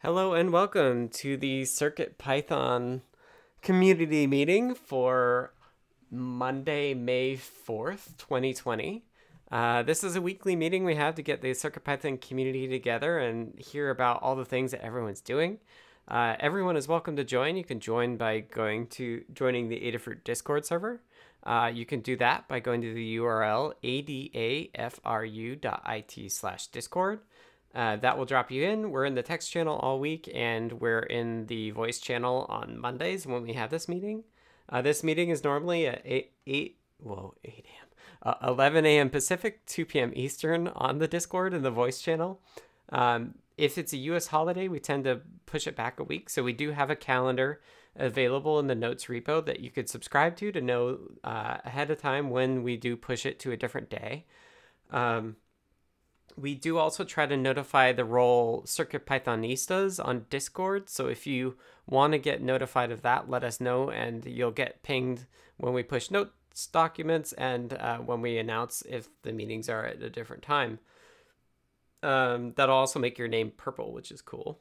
Hello and welcome to the Circuit Python community meeting for Monday, May 4th, 2020. Uh, this is a weekly meeting we have to get the Circuit Python community together and hear about all the things that everyone's doing. Uh, everyone is welcome to join. You can join by going to joining the Adafruit Discord server. Uh, you can do that by going to the URL adafru.it slash discord. Uh, that will drop you in. We're in the text channel all week, and we're in the voice channel on Mondays when we have this meeting. Uh, this meeting is normally at 8, 8 whoa, 8 a.m. Uh, 11 a.m. Pacific, 2 p.m. Eastern on the Discord and the voice channel. Um, if it's a US holiday, we tend to push it back a week. So we do have a calendar available in the notes repo that you could subscribe to to know uh, ahead of time when we do push it to a different day. Um, we do also try to notify the role Circuit Pythonistas on Discord. So if you want to get notified of that, let us know, and you'll get pinged when we push notes documents and uh, when we announce if the meetings are at a different time. Um, that'll also make your name purple, which is cool.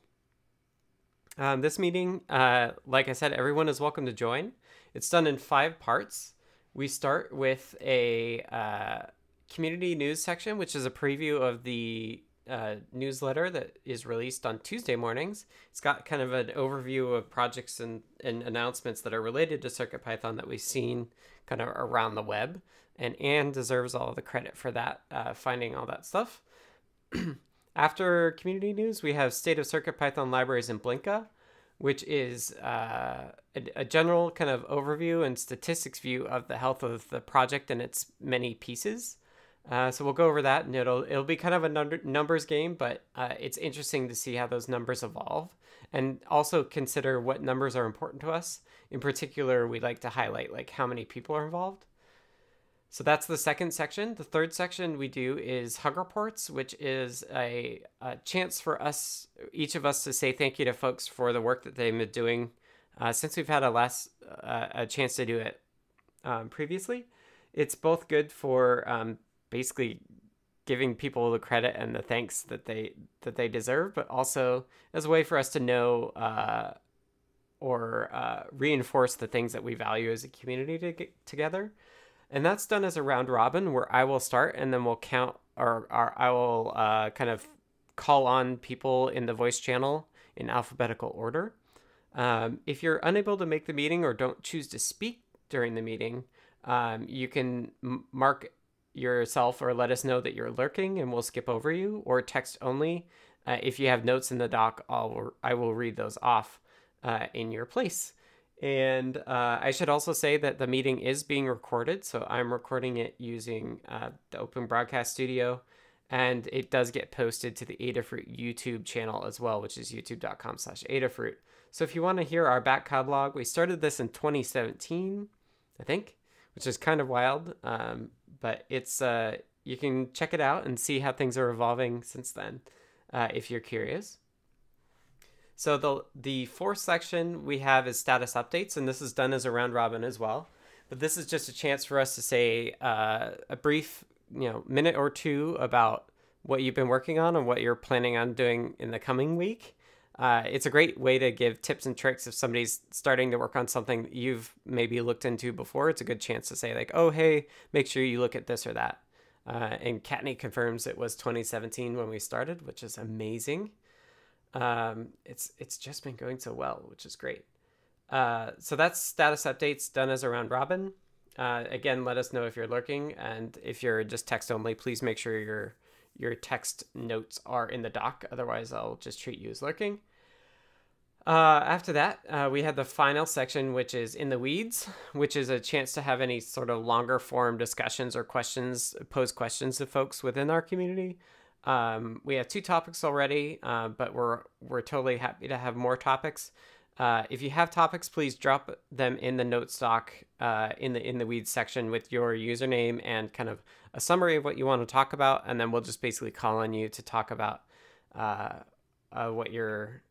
Um, this meeting, uh, like I said, everyone is welcome to join. It's done in five parts. We start with a uh, community news section, which is a preview of the uh, newsletter that is released on Tuesday mornings. It's got kind of an overview of projects and, and announcements that are related to CircuitPython that we've seen kind of around the web. And Anne deserves all the credit for that, uh, finding all that stuff. After community news, we have State of CircuitPython libraries in Blinka, which is uh, a, a, general kind of overview and statistics view of the health of the project and its many pieces. Uh, so we'll go over that, and it'll it'll be kind of a number, numbers game, but uh, it's interesting to see how those numbers evolve, and also consider what numbers are important to us. In particular, we like to highlight like how many people are involved. So that's the second section. The third section we do is hug reports, which is a, a chance for us, each of us, to say thank you to folks for the work that they've been doing uh, since we've had a last uh, a chance to do it um, previously. It's both good for um, basically giving people the credit and the thanks that they that they deserve, but also as a way for us to know uh, or uh, reinforce the things that we value as a community to get together. And that's done as a round robin where I will start and then we'll count or, or I will uh, kind of call on people in the voice channel in alphabetical order. Um, if you're unable to make the meeting or don't choose to speak during the meeting, um, you can mark yourself or let us know that you're lurking and we'll skip over you or text only. Uh, if you have notes in the doc, I'll, I will read those off uh, in your place. And uh, I should also say that the meeting is being recorded. So I'm recording it using uh, the Open Broadcast Studio. And it does get posted to the Adafruit YouTube channel as well, which is youtube.com slash Adafruit. So if you want to hear our back catalog, we started this in 2017, I think, which is kind of wild. Um, but it's uh, you can check it out and see how things are evolving since then, uh, if you're curious. So the the fourth section we have is status updates, and this is done as a round robin as well. But this is just a chance for us to say uh, a brief, you know, minute or two about what you've been working on and what you're planning on doing in the coming week. Uh, it's a great way to give tips and tricks if somebody's starting to work on something you've maybe looked into before. It's a good chance to say like, "Oh, hey, make sure you look at this or that." Uh, and Kattni confirms it was 2017 when we started, which is amazing. Um, it's it's just been going so well, which is great. Uh, so that's status updates done as a round robin. Uh, again, let us know if you're lurking, and if you're just text only, please make sure your your text notes are in the doc. Otherwise, I'll just treat you as lurking. Uh, after that, uh, we had the final section, which is in the weeds, which is a chance to have any sort of longer form discussions or questions, pose questions to folks within our community. Um, we have two topics already, uh, but we're we're totally happy to have more topics. Uh, if you have topics, please drop them in the notes doc uh, in the in the weeds section with your username and kind of a summary of what you want to talk about, and then we'll just basically call on you to talk about uh, uh, what you're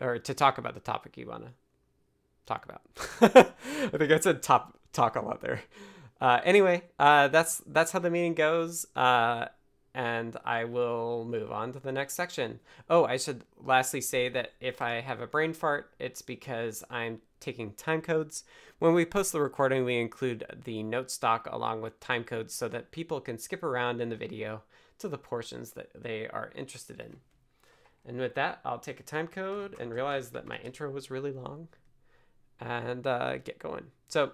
or to talk about the topic you want to talk about. I think I said top talk a lot there. Uh, anyway, that's that's how the meeting goes. And I will move on to the next section. Oh, I should lastly say that if I have a brain fart, it's because I'm taking time codes. When we post the recording, we include the note stock along with time codes so that people can skip around in the video to the portions that they are interested in. And with that, I'll take a time code and realize that my intro was really long and uh, get going. So,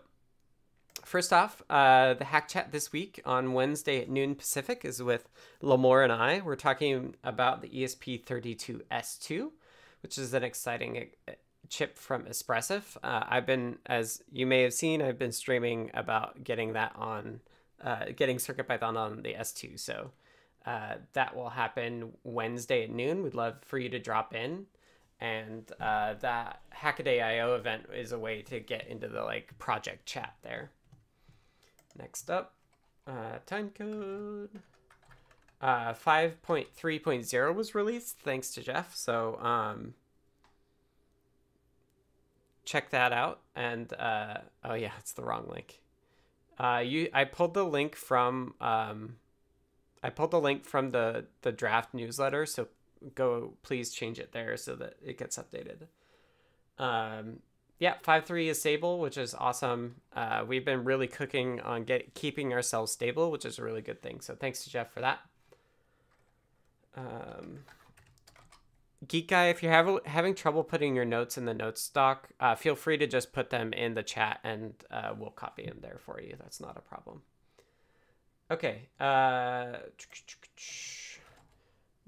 first off, uh, the Hack Chat this week on Wednesday at noon Pacific is with Limor and I. We're talking about the ESP32S2, which is an exciting uh, chip from Espressif. Uh, I've been, as you may have seen, I've been streaming about getting that on, uh, getting CircuitPython on the S2. So uh, that will happen Wednesday at noon. We'd love for you to drop in. And uh, that Hackaday IO event is a way to get into the like project chat there. Next up, uh, time code. Uh, 5.3.0 was released thanks to Jeff. So um, check that out. And uh, oh yeah, it's the wrong link. Uh, you I pulled the link from um, I pulled the link from the the draft newsletter. So go please change it there so that it gets updated. Um, yeah, five three is stable, which is awesome. Uh, we've been really cooking on get keeping ourselves stable, which is a really good thing. So thanks to Jeff for that. Um, Geek Guy, if you're have, having trouble putting your notes in the notes stock, uh, feel free to just put them in the chat and uh, we'll copy them there for you. That's not a problem. Okay. Uh,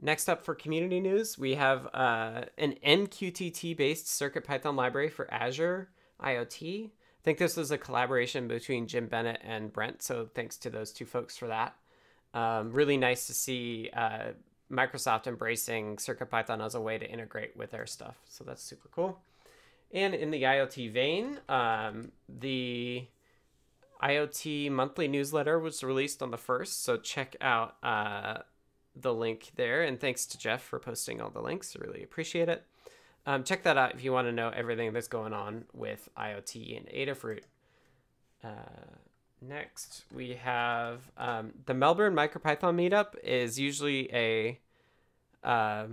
next up for community news, we have uh, an MQTT based CircuitPython library for Azure IoT. I think this was a collaboration between Jim Bennett and Brent, so thanks to those two folks for that. Um, really nice to see uh, Microsoft embracing CircuitPython as a way to integrate with their stuff. So that's super cool. And in the IoT vein, um, the IoT monthly newsletter was released on the 1st. So check out uh, the link there. And thanks to Jeff for posting all the links. I really appreciate it. Um, check that out if you want to know everything that's going on with IoT and Adafruit. Uh, Next, we have um, the Melbourne MicroPython meetup is usually a uh,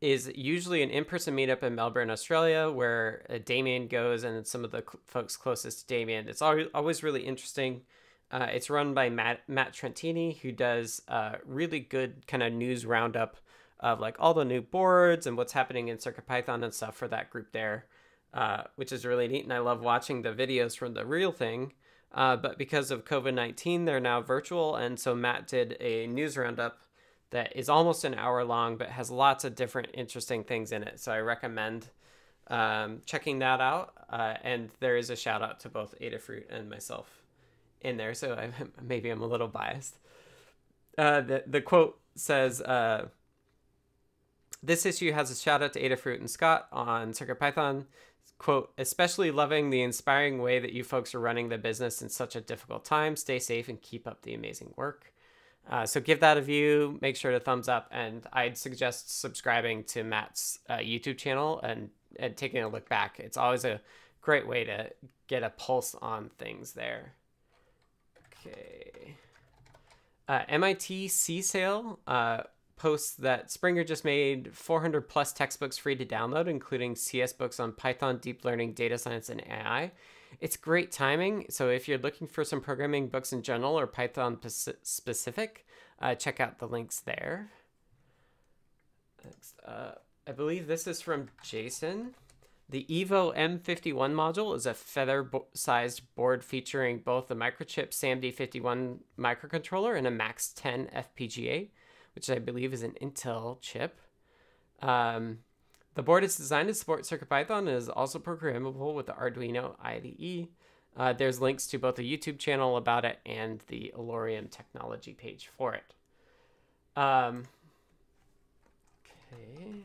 is usually an in-person meetup in Melbourne, Australia, where uh, Damien goes and some of the cl- folks closest to Damien. It's always, always really interesting. Uh, it's run by Matt Matt Trentini, who does a really good kind of news roundup of like all the new boards and what's happening in CircuitPython and stuff for that group there uh, which is really neat. And I love watching the videos from the real thing. Uh, but because of COVID 19, they're now virtual. And so Matt did a news roundup that is almost an hour long, but has lots of different interesting things in it. So I recommend um, checking that out. Uh, and there is a shout out to both Adafruit and myself in there. So I, maybe I'm a little biased. Uh, the, the quote says, uh, this issue has a shout out to Adafruit and Scott on CircuitPython quote, especially loving the inspiring way that you folks are running the business in such a difficult time. Stay safe and keep up the amazing work. Uh, so give that a view, make sure to thumbs up, and I'd suggest subscribing to Matt's uh, YouTube channel and, and taking a look back. It's always a great way to get a pulse on things there. Okay. Uh, MIT CSAIL uh, posts that Springer just made 400 plus textbooks free to download, including CS books on Python, deep learning, data science, and AI. It's great timing. So if you're looking for some programming books in general or Python specific, uh, check out the links there. Next, uh, I believe this is from Jason. The Evo M51 module is a feather-sized board featuring both the microchip SAMD51 microcontroller and a Max 10 FPGA which I believe is an Intel chip. Um, the board is designed to support CircuitPython and is also programmable with the Arduino IDE. Uh, there's links to both a YouTube channel about it and the Alorium technology page for it. Um, okay.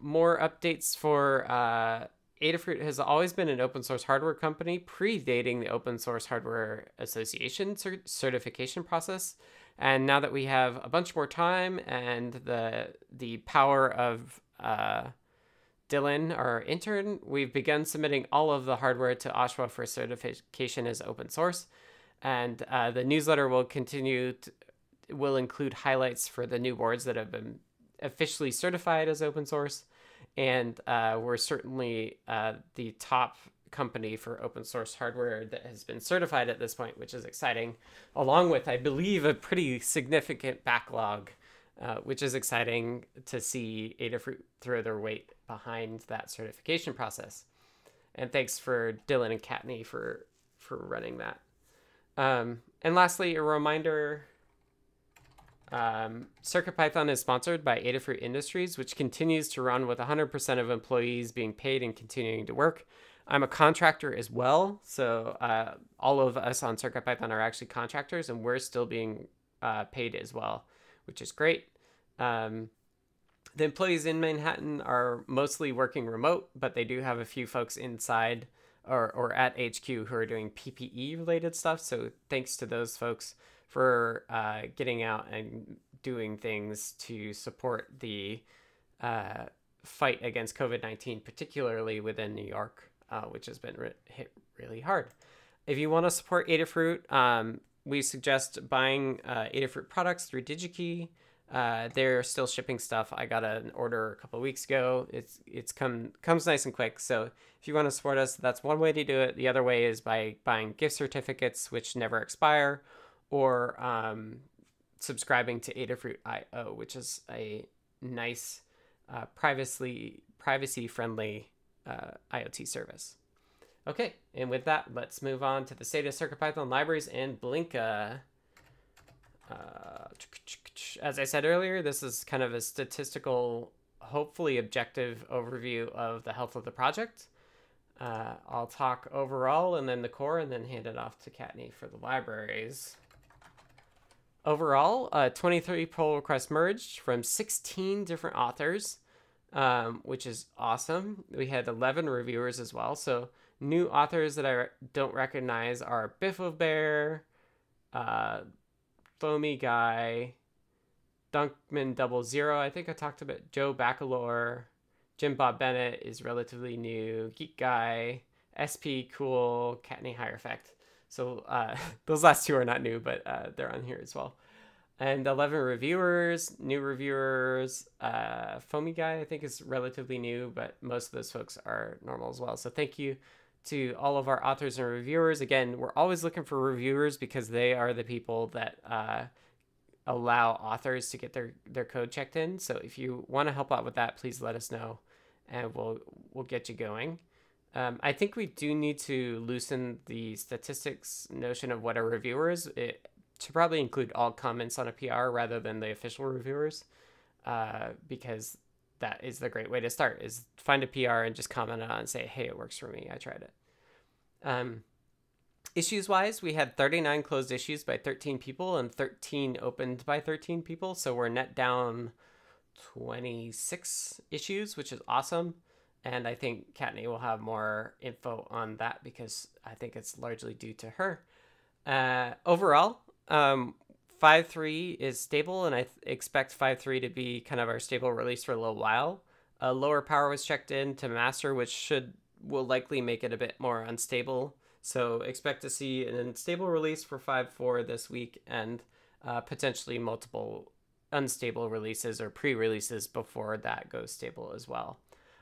More updates for uh, Adafruit has always been an open source hardware company, predating the Open Source Hardware Association cert- certification process. And now that we have a bunch more time and the the power of uh, Dylan, our intern, we've begun submitting all of the hardware to OSHWA for certification as open source. and uh, the newsletter will continue to, will include highlights for the new boards that have been officially certified as open source and uh, we're certainly uh, the top company for open source hardware that has been certified at this point, which is exciting, along with, I believe, a pretty significant backlog, uh, which is exciting to see Adafruit throw their weight behind that certification process. And thanks for Dylan and Kattni for for running that. Um, and lastly, a reminder um, CircuitPython is sponsored by Adafruit Industries, which continues to run with 100% of employees being paid and continuing to work. I'm a contractor as well, so uh, all of us on CircuitPython are actually contractors, and we're still being uh, paid as well, which is great. Um, the employees in Manhattan are mostly working remote, but they do have a few folks inside or, or at HQ who are doing PPE related stuff. So thanks to those folks for uh, getting out and doing things to support the uh, fight against COVID 19, particularly within New York, uh, which has been re- hit really hard. If you want to support Adafruit, um, we suggest buying uh, Adafruit products through DigiKey. Uh, they're still shipping stuff. I got an order a couple weeks ago. It's it's come comes nice and quick. So if you want to support us, that's one way to do it. The other way is by buying gift certificates, which never expire, or um, subscribing to Adafruit IO, which is a nice, uh, privacy privacy friendly uh, IoT service. Okay, and with that, let's move on to the state of CircuitPython libraries and Blinka. Uh, as I said earlier, this is kind of a statistical, hopefully objective overview of the health of the project. Uh, I'll talk overall and then the core and then hand it off to Kattni for the libraries. Overall, uh, 23 pull requests merged from 16 different authors, um, which is awesome. We had 11 reviewers as well. So, new authors that I don't recognize are BiffoBear, uh, Foamy Guy, Dunkman Double Zero. I think I talked about Joe Bacalor. Jim Bob Bennett is relatively new. Geek Guy, SP Cool, Kattni Hierophect. So uh, those last two are not new, but uh, they're on here as well. And 11 reviewers, new reviewers. Uh, Foamy Guy, I think, is relatively new, but most of those folks are normal as well. So thank you to all of our authors and reviewers. Again, we're always looking for reviewers because they are the people that uh, allow authors to get their, their code checked in. So if you want to help out with that, please let us know and we'll we'll get you going. Um, I think we do need to loosen the statistics notion of what a reviewer is it, to probably include all comments on a PR rather than the official reviewers, uh, because that is the great way to start is find a PR and just comment on it and say, hey, it works for me. I tried it. Um, issues wise, we had 39 closed issues by 13 people and 13 opened by 13 people. So we're net down 26 issues, which is awesome and I think Kattni will have more info on that because I think it's largely due to her. Uh, overall, um, 5.3 is stable, and I th- expect 5.3 to be kind of our stable release for a little while. Uh, lower power was checked in to master, which should will likely make it a bit more unstable. So expect to see an unstable release for 5.4 this week, and uh, potentially multiple unstable releases or pre-releases before that goes stable as well.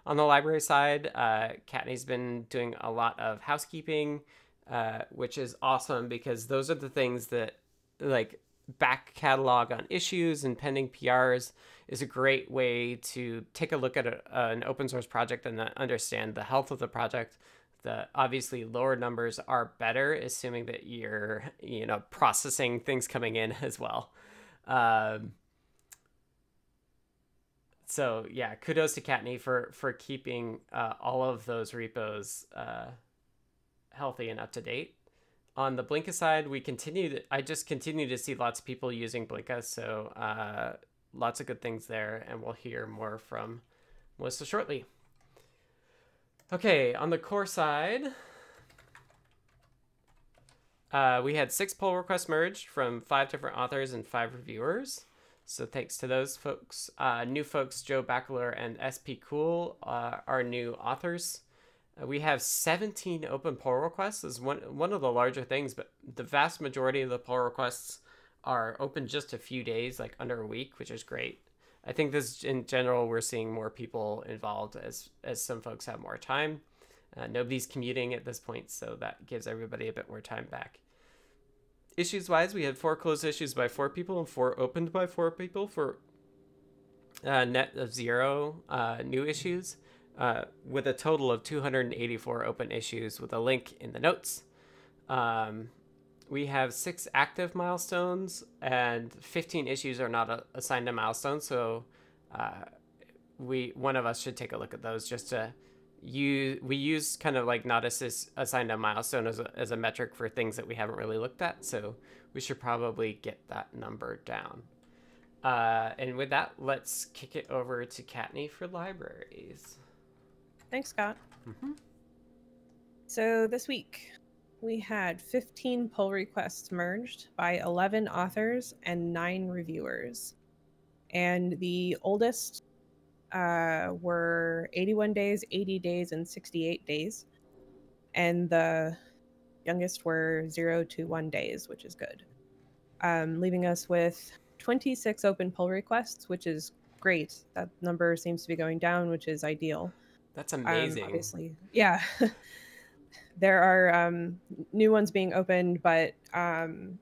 On the library side, uh, Kattni's been doing a lot of housekeeping, uh, which is awesome because those are the things that like back catalog on issues and pending PRs is a great way to take a look at a, an open source project and understand the health of the project. The obviously lower numbers are better, assuming that you're you know processing things coming in as well. Um, so yeah, kudos to Kattni for for keeping uh, all of those repos uh, healthy and up to date. On the Blinka side, we continue. To, I just continue to see lots of people using Blinka, so uh, lots of good things there, and we'll hear more from Melissa shortly. Okay, on the core side, uh, we had six pull requests merged from five different authors and five reviewers. So thanks to those folks. Uh, new folks, Joe Bachelor and SP Cool, uh, are new authors. Uh, we have 17 open pull requests. Is one one of the larger things, but the vast majority of the pull requests are open just a few days, like under a week, which is great. I think this in general we're seeing more people involved as as some folks have more time. Uh, nobody's commuting at this point, so that gives everybody a bit more time back. Issues wise, we had four closed issues by four people and four opened by four people for uh, net of zero uh, new issues, uh, with a total of 284 open issues with a link in the notes. Um, we have six active milestones, and 15 issues are not a- assigned a milestone. So, uh, we one of us should take a look at those just to use. We use kind of like not as assigned a milestone as a, as a metric for things that we haven't really looked at. So we should probably get that number down. Uh, and with that, let's kick it over to Kattni for libraries. Thanks, Scott. Mm-hmm. So this week we had 15 pull requests merged by 11 authors and 9 reviewers. And the oldest uh, were 81 days, 80 days, and 68 days. And the youngest were 0 to 1 days, which is good. Um, leaving us with 26 open pull requests, which is great. That number seems to be going down, which is ideal. That's amazing. Um, obviously, yeah. there are um, new ones being opened, but um,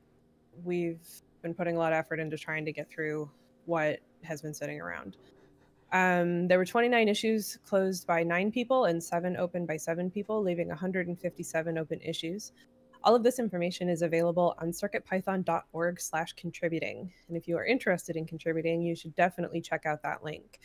we've been putting a lot of effort into trying to get through what has been sitting around. Um, there were 29 issues closed by nine people and seven opened by seven people, leaving 157 open issues. All of this information is available on circuitpython.org slash contributing. And if you are interested in contributing, you should definitely check out that link.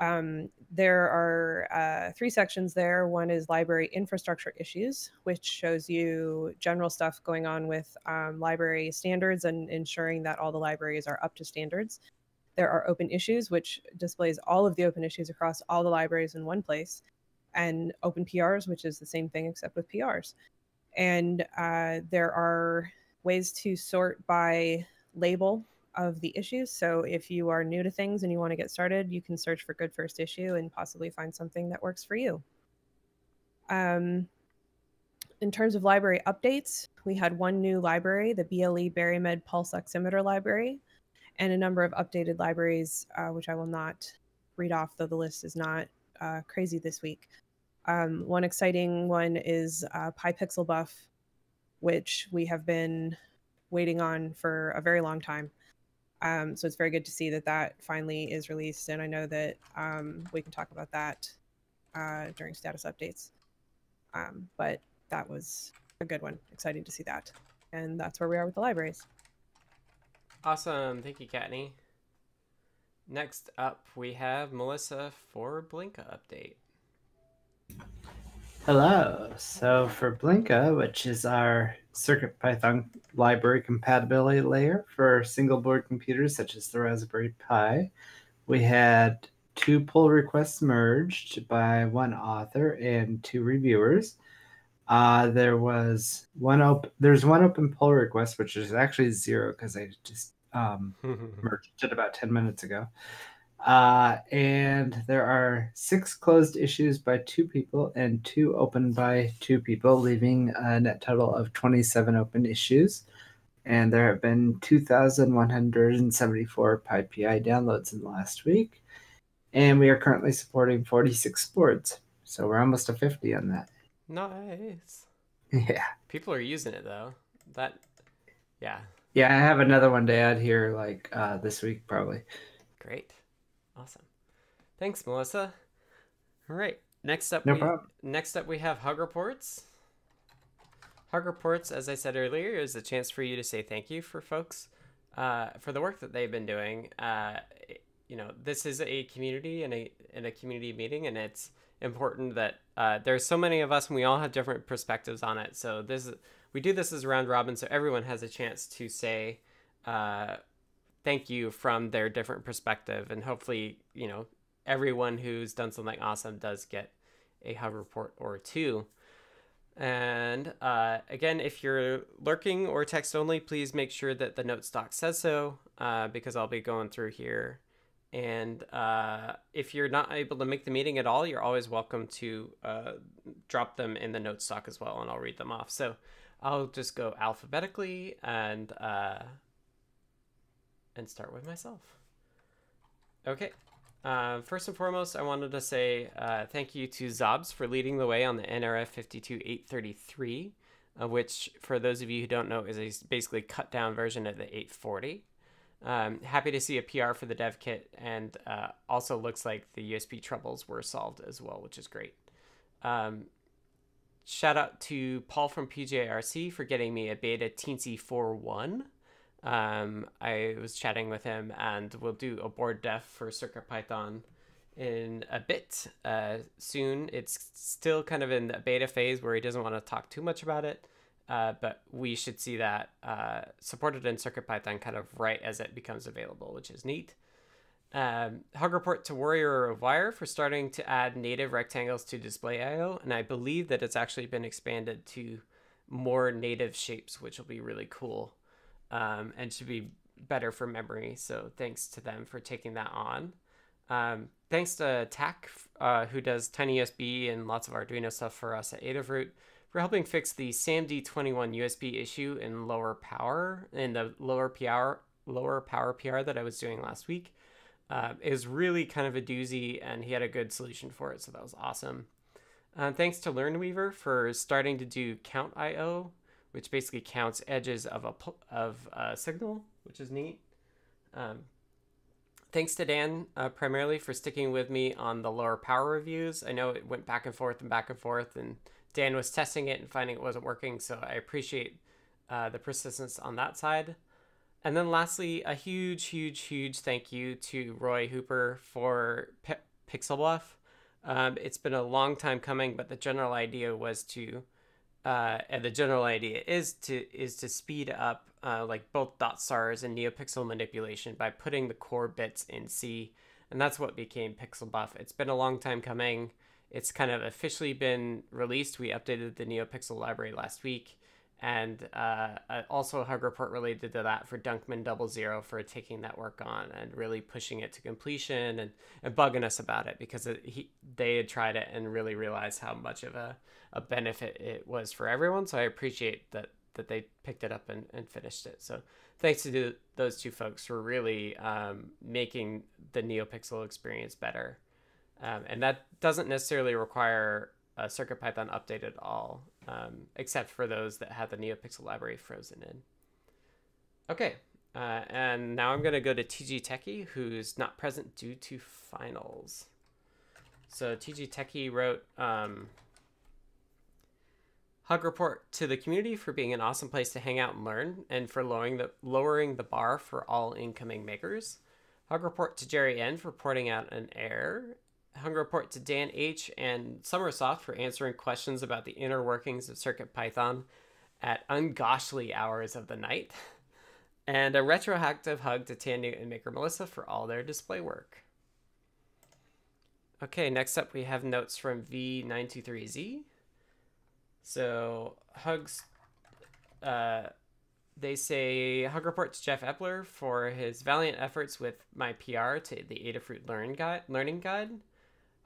Um, there are uh, three sections there. One is library infrastructure issues, which shows you general stuff going on with um, library standards and ensuring that all the libraries are up to standards. There are open issues, which displays all of the open issues across all the libraries in one place, and open PRs, which is the same thing except with PRs. And uh, there are ways to sort by label of the issues. So if you are new to things and you want to get started, you can search for good first issue and possibly find something that works for you. Um, in terms of library updates, we had one new library, the BLE Barimed Pulse Oximeter Library, and a number of updated libraries, uh, which I will not read off, though the list is not uh, crazy this week. Um, one exciting one is uh, Pypixelbuf, which we have been waiting on for a very long time. Um, so it's very good to see that that finally is released, and I know that um, we can talk about that uh, during status updates. Um, but that was a good one. Exciting to see that, and that's where we are with the libraries. Awesome. Thank you, Kattni. Next up, we have Melissa for Blinka update. Hello. So for Blinka, which is our CircuitPython library compatibility layer for single board computers such as the Raspberry Pi, we had two pull requests merged by one author and two reviewers. Uh, there was one open. There's one open pull request, which is actually zero because I just um, merged it about ten minutes ago. Uh, and there are six closed issues by two people and two open by two people, leaving a net total of 27 open issues. And there have been 2,174 PyPI downloads in the last week. And we are currently supporting 46 boards. So we're almost to 50 on that. Nice. Yeah. People are using it though. That, yeah. Yeah, I have another one to add here, like uh, this week probably. Great. Awesome. Thanks, Melissa. All right. Next up, No we, problem. next up we have Hug Reports. Hug Reports, as I said earlier, is a chance for you to say thank you for folks uh, for the work that they've been doing. Uh, you know, this is a community and a in a community meeting, and it's important that uh, there's so many of us, and we all have different perspectives on it. So this we do this as round robin, so everyone has a chance to say uh, thank you from their different perspective, and hopefully, you know, everyone who's done something awesome does get a hug report or two. And uh, again, if you're lurking or text only, please make sure that the note doc says so, uh, because I'll be going through here And uh, if you're not able to make the meeting at all, you're always welcome to uh, drop them in the notes stock as well, and I'll read them off. So I'll just go alphabetically and uh, and start with myself. Okay. Uh, first and foremost, I wanted to say uh, thank you to xobs for leading the way on the NRF 52833, uh, which, for those of you who don't know, is a basically cut down version of the 840. Um, happy to see a PR for the dev kit, and uh, also looks like the USB troubles were solved as well, which is great. Um, shout out to Paul from PJRC for getting me a beta Teensy 4.1. Um, I was chatting with him, and we'll do a board def for CircuitPython in a bit uh, soon. It's still kind of in the beta phase where he doesn't want to talk too much about it, uh, but we should see that uh, supported in CircuitPython kind of right as it becomes available, which is neat. Um, hug report to Warrior of Wire for starting to add native rectangles to displayio, and I believe that it's actually been expanded to more native shapes, which will be really cool um, and should be better for memory. So thanks to them for taking that on. Um, thanks to Thach, uh, who does TinyUSB and lots of Arduino stuff for us at Adafruit, for helping fix the SAMD21 USB issue in lower power, in the lower PR, lower power PR that I was doing last week. Uh, is really kind of a doozy, and he had a good solution for it, so that was awesome. Uh, thanks to LearnWeaver for starting to do countio which basically counts edges of a of a signal, which is neat. Um, thanks to Dan uh, primarily for sticking with me on the lower power reviews. I know it went back and forth and back and forth, and Dan was testing it and finding it wasn't working. So I appreciate uh, the persistence on that side. And then lastly, a huge, huge, huge thank you to Roy Hooper for P- Pixelbuf. Um, it's been a long time coming, but the general idea was to uh, and the general idea is to is to speed up uh, like both dot stars and neopixel manipulation by putting the core bits in C, and that's what became Pixelbuf. It's been a long time coming. It's kind of officially been released. We updated the NeoPixel library last week, and uh, also a hug report related to that for Dunkman Double Zero for taking that work on and really pushing it to completion and, and bugging us about it because it, he, they had tried it and really realized how much of a a benefit it was for everyone. So I appreciate that that they picked it up and, and finished it. So thanks to those two folks for really um, making the NeoPixel experience better. Um, and that doesn't necessarily require a CircuitPython update at all, um, except for those that have the NeoPixel library frozen in. Okay, uh, and now I'm going to go to TG Techie, who's not present due to finals. So TG Techie wrote um, Hug report to the community for being an awesome place to hang out and learn, and for lowering the lowering the bar for all incoming makers. Hug report to Jerry N for pointing out an error. Hug report to Dan H and sommersoft for answering questions about the inner workings of Circuit Python at ungoshly hours of the night. And a retroactive hug to Tanu and Maker Melissa for all their display work. Okay, next up we have notes from V923Z. So hugs. Uh, they say hug report to Jeff Epler for his valiant efforts with my PR to the Adafruit Learn guide, learning guide.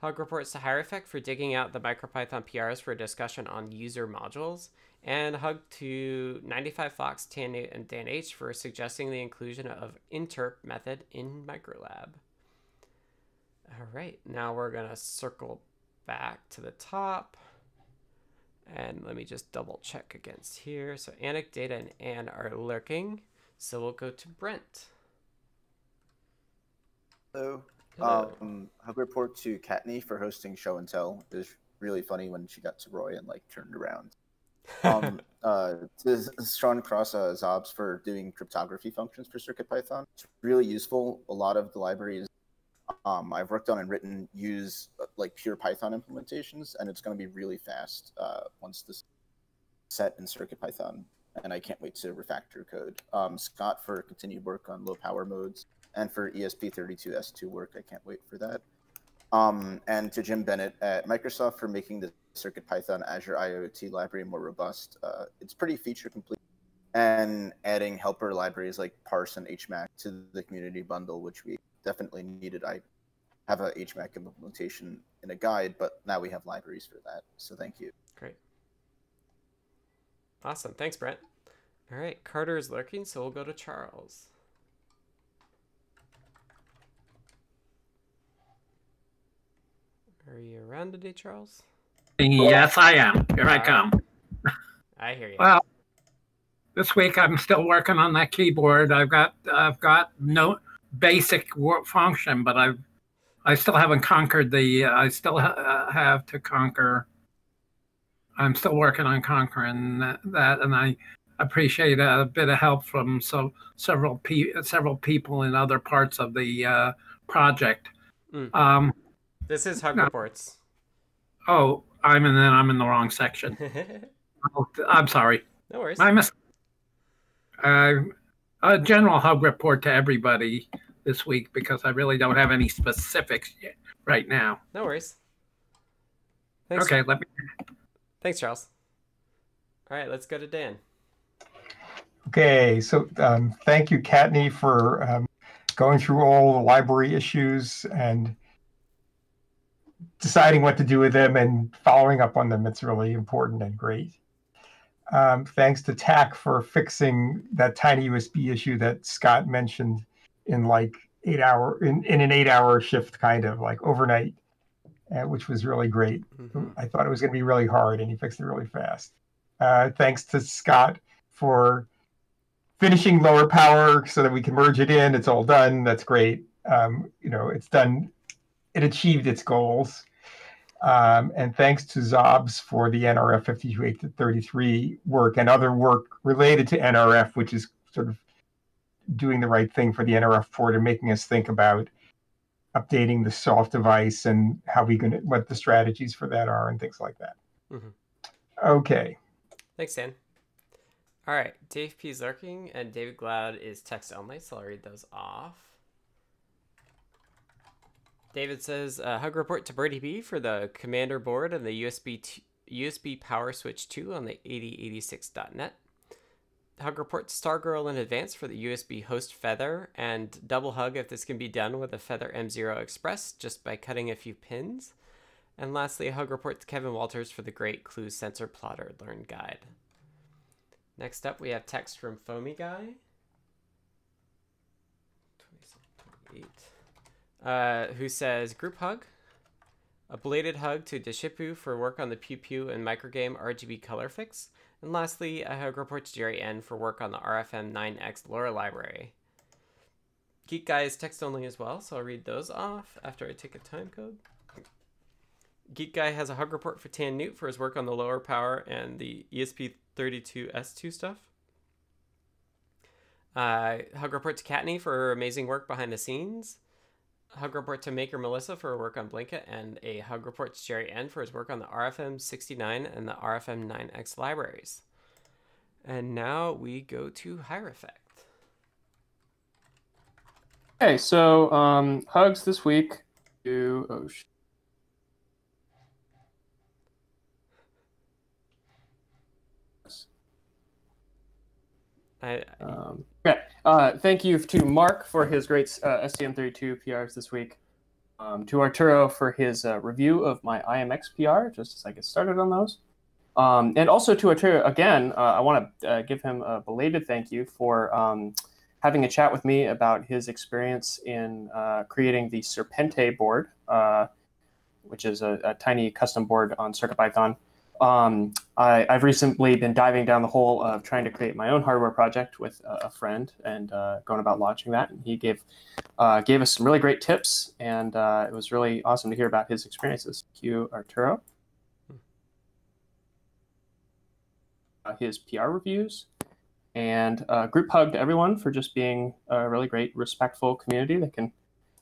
Hug reports to Hierophect for digging out the MicroPython PRs for a discussion on user modules. And hug to 95 Fox, Tan and Dan H for suggesting the inclusion of interp method in Microlab. All right, now we're gonna circle back to the top. And let me just double check against here. So Anik, Data, and Anne are lurking. So we'll go to Brent. Hello. Um, hug report to Kattni for hosting show and tell. It was really funny when she got to Roy and like turned around. um, uh, to Sean Cross uh, xobs for doing cryptography functions for CircuitPython. It's really useful. A lot of the libraries um, I've worked on and written use uh, like pure Python implementations, and it's going to be really fast uh, once this set in CircuitPython. And I can't wait to refactor code. Um, Scott for continued work on low power modes, and for ESP32S2 work. I can't wait for that. Um, and to Jim Bennett at Microsoft for making the CircuitPython Azure IoT library more robust. Uh, it's pretty feature complete. and adding helper libraries like parse and hmac to the community bundle which we definitely needed i have a hmac implementation in a guide but now we have libraries for that so thank you Great. Awesome. Thanks, Brent. All right, Carter is lurking, so we'll go to Charles. Are you around today, Charles? Yes, I am. Here I come. I hear you. Well, this week I'm still working on that keyboard. I've got I've got no basic work function, but I've I still haven't conquered the. I still ha- have to conquer. I'm still working on conquering that, that and I appreciate a bit of help from so several pe- several people in other parts of the uh, project. Mm. Um, this is Hug no. Reports. oh, I'm in. I'm in the wrong section. Oh, I'm sorry. no worries. My mis- uh, a general hug report to everybody this week because I really don't have any specifics yet, right now. No worries. Thanks. Okay, let me. Thanks, Charles. All right, let's go to Dan. Okay, so um, thank you, Kattni, for um, going through all the library issues and deciding what to do with them and following up on them. It's really important and great. Um, thanks to Thach for fixing that tiny USB issue that Scott mentioned in like eight hour in, in an eight hour shift, kind of like overnight, uh, which was really great. Mhm. I thought it was going to be really hard, and he fixed it really fast. Uh, thanks to Scott for finishing lower power so that we can merge it in. It's all done. That's great. Um, you know, it's done. It achieved its goals. Um, and thanks to xobs for the NRF 52833 work and other work related to NRF, which is sort of doing the right thing for the NRF port and making us think about updating the soft device and how we going to what the strategies for that are and things like that. Mhm. Okay. Thanks, Dan. All right, Dave P is lurking, and David Glaude is text only, so I'll read those off. David says, uh, "Hug report to Birdie B for the commander board and the USB t- USB power switch 2 on the 8086.net. Hug report to Stargirl in advance for the USB host Feather, and double hug if this can be done with a Feather M0 Express just by cutting a few pins. And lastly, a hug report to Kevin Walters for the Great Clue Sensor Plotter Learn Guide. Next up, we have text from Foamy Guy. 27, 28. Uh, who says, Group hug. A belated hug to Deshipu for work on the Pew Pew and microgame RGB color fix. And lastly, a hug report to Jerry N for work on the RFM 9X LoRa library. Geek Guy is text only as well, so I'll read those off after I take a time code. Geek Guy has a hug report for tannewt for his work on the lower power and the E ESP32S2 stuff. Uh, hug report to Kattni for her amazing work behind the scenes. Hug report to Maker Melissa for her work on Blinka, and a hug report to Jerry N for his work on the RFM 69 and the RFM 9X libraries. And now we go to Hierophect. Okay, so um, hugs this week to oh I, I- Um, okay. Uh, thank you to Mark for his great uh, STM32 PRs this week. Um, to Arturo for his uh, review of my IMX PR, just as I get started on those. Um, and also to Arturo, again, uh, I want to uh, give him a belated thank you for um, having a chat with me about his experience in uh, creating the Serpente board, which is a, a tiny custom board on CircuitPython. Um, I, I've recently been diving down the hole of trying to create my own hardware project with a, a friend and uh, going about launching that. And he gave uh, gave us some really great tips, and uh, it was really awesome to hear about his experiences. You, Arturo. Uh, his PR reviews and uh, group hug to everyone for just being a really great, respectful community that can.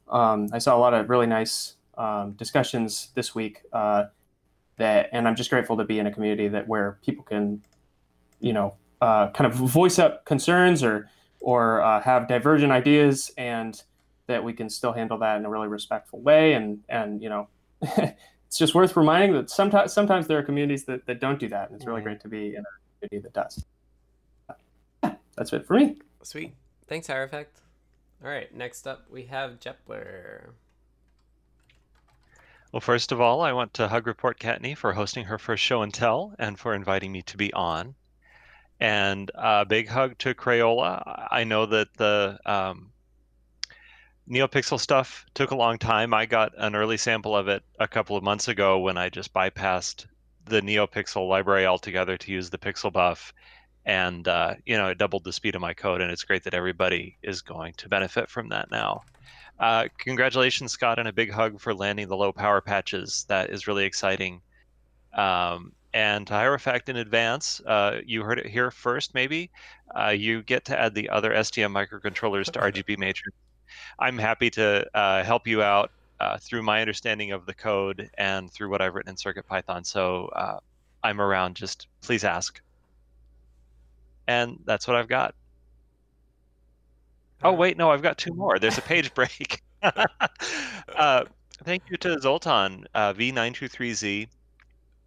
Um, I saw a lot of really nice um, discussions this week. That and i'm just grateful to be in a community that where people can you know uh, kind of voice up concerns or or uh, have divergent ideas and that we can still handle that in a really respectful way and and you know it's just worth reminding that sometimes sometimes there are communities that, that don't do that and it's really Mhm. great to be in a community that does that's it for me. Sweet. Thanks, Hierophect. All right, next up we have Jepler. Well, first of all, I want to hug report Kattni for hosting her first show and tell and for inviting me to be on. And a big hug to Crayola. I know that the um, NeoPixel stuff took a long time. I got an early sample of it a couple of months ago when I just bypassed the NeoPixel library altogether to use the Pixelbuf. And, uh, you know, it doubled the speed of my code. And it's great that everybody is going to benefit from that now. Uh, congratulations, Scott, and a big hug for landing the low power patches. That is really exciting. Um, and to Hierophect in advance, uh, you heard it here first, maybe. Uh, you get to add the other STM microcontrollers to RGB Matrix. I'm happy to uh, help you out uh, through my understanding of the code and through what I've written in CircuitPython. So uh, I'm around. Just please ask. And that's what I've got. Oh wait, no, I've got two more. There's a page break. uh, thank you to Zoltan uh, V923Z.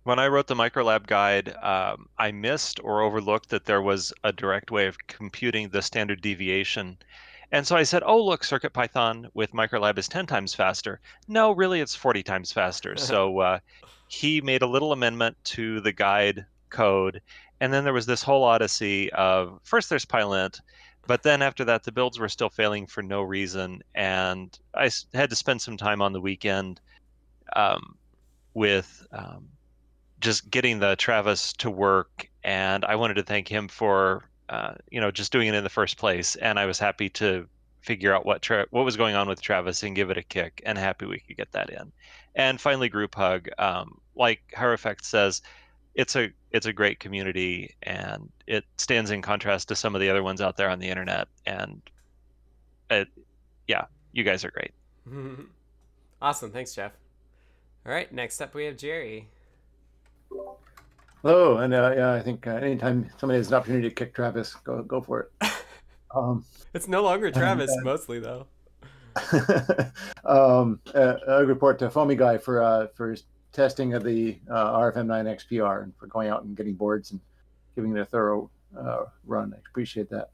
When I wrote the Microlab guide, um, I missed or overlooked that there was a direct way of computing the standard deviation. And so I said, oh, look, CircuitPython with Microlab is 10 times faster. No, really, it's 40 times faster. so uh, he made a little amendment to the guide code. And then there was this whole odyssey of first there's Pylint, but then after that, the builds were still failing for no reason, and I had to spend some time on the weekend um, with um, just getting the Travis to work, and I wanted to thank him for uh, you know just doing it in the first place, and I was happy to figure out what tra- what was going on with Travis and give it a kick, and happy we could get that in. And finally, group hug. Um, like Hierophect says, it's a it's a great community and it stands in contrast to some of the other ones out there on the internet and it yeah you guys are great. Awesome. Thanks jeff. All right next up we have jerry. Hello and uh, yeah i think uh, anytime somebody has an opportunity to kick travis go go for it. Um, it's no longer travis and, uh, mostly though. Um, uh, a report to foamy guy for uh, for his testing of the uh, RFM9X PR and for going out and getting boards and giving it a thorough uh, run. I appreciate that.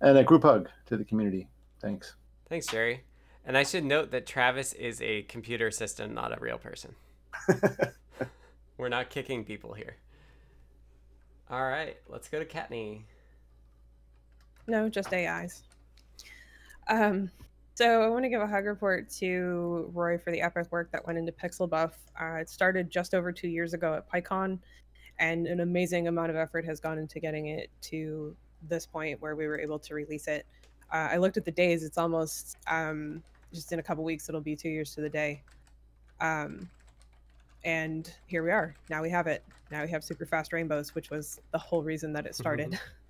And a group hug to the community. Thanks. Thanks, Jerry. And I should note that Travis is a computer system, not a real person. We're not kicking people here. All right, let's go to Kattni. No, just AIs. Um, so I want to give a hug report to Roy for the epic work that went into Pixelbuf. Uh, it started just over two years ago at PyCon, and an amazing amount of effort has gone into getting it to this point where we were able to release it. Uh, I looked at the days; it's almost um, just in a couple weeks. It'll be two years to the day. Um, and here we are. Now we have it. Now we have super fast rainbows, which was the whole reason that it started.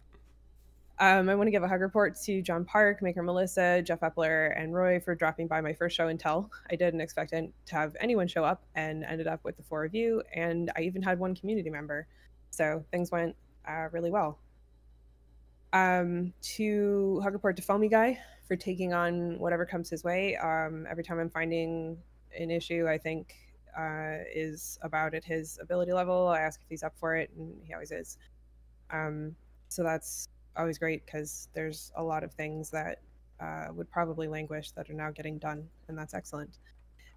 Um, I want to give a hug report to John Park, Maker Melissa, Jeff Epler, and Roy for dropping by my first show and tell. I didn't expect to have anyone show up and ended up with the four of you, and I even had one community member. So things went uh, really well. Um, to hug report to Foamy Guy for taking on whatever comes his way. Um, every time I'm finding an issue, I think uh, is about at his ability level. I ask if he's up for it, and he always is. Um, so that's always great because there's a lot of things that uh, would probably languish that are now getting done, and that's excellent.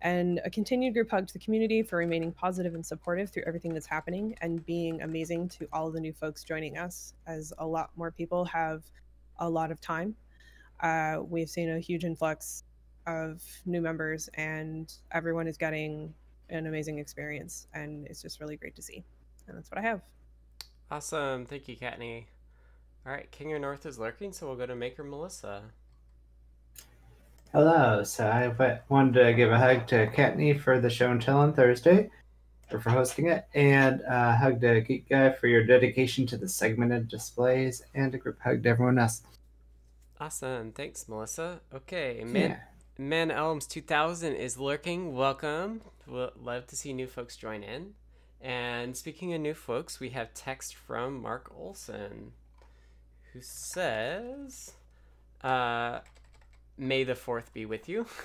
And a continued group hug to the community for remaining positive and supportive through everything that's happening and being amazing to all the new folks joining us, as a lot more people have a lot of time. Uh, we've seen a huge influx of new members, and everyone is getting an amazing experience, and it's just really great to see. And that's what I have. Awesome. Thank you, Kattni. All right, King of North is lurking, so we'll go to Maker Melissa. Hello. So I wanted to give a hug to Kattni for the show and tell on Thursday, or for hosting it, and a hug to Geek Guy for your dedication to the segmented displays, and a group hug to everyone else. Awesome. Thanks, Melissa. Okay, Man, yeah. Man Elms 2000 is lurking. Welcome. We'll love to see new folks join in. And speaking of new folks, we have text from Mark Olson who says, uh, May the 4th be with you.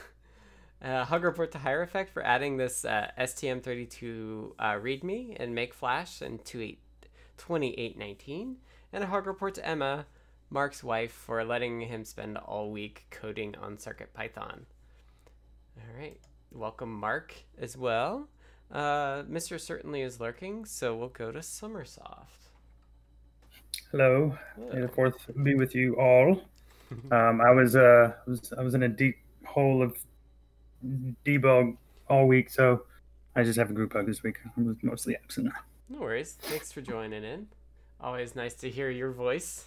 Uh, hug report to Hierophect for adding this uh, STM32 uh, README and make flash in 2819. And a hug report to Emma, Mark's wife for letting him spend all week coding on CircuitPython. All right, welcome Mark as well. Uh, Mr. Certainly is lurking, so we'll go to sommersoft. Hello. May the fourth be with you all. Um, I was uh was I was in a deep hole of debug all week, so I just have a group hug this week. I was mostly absent. No worries. Thanks for joining in. Always nice to hear your voice.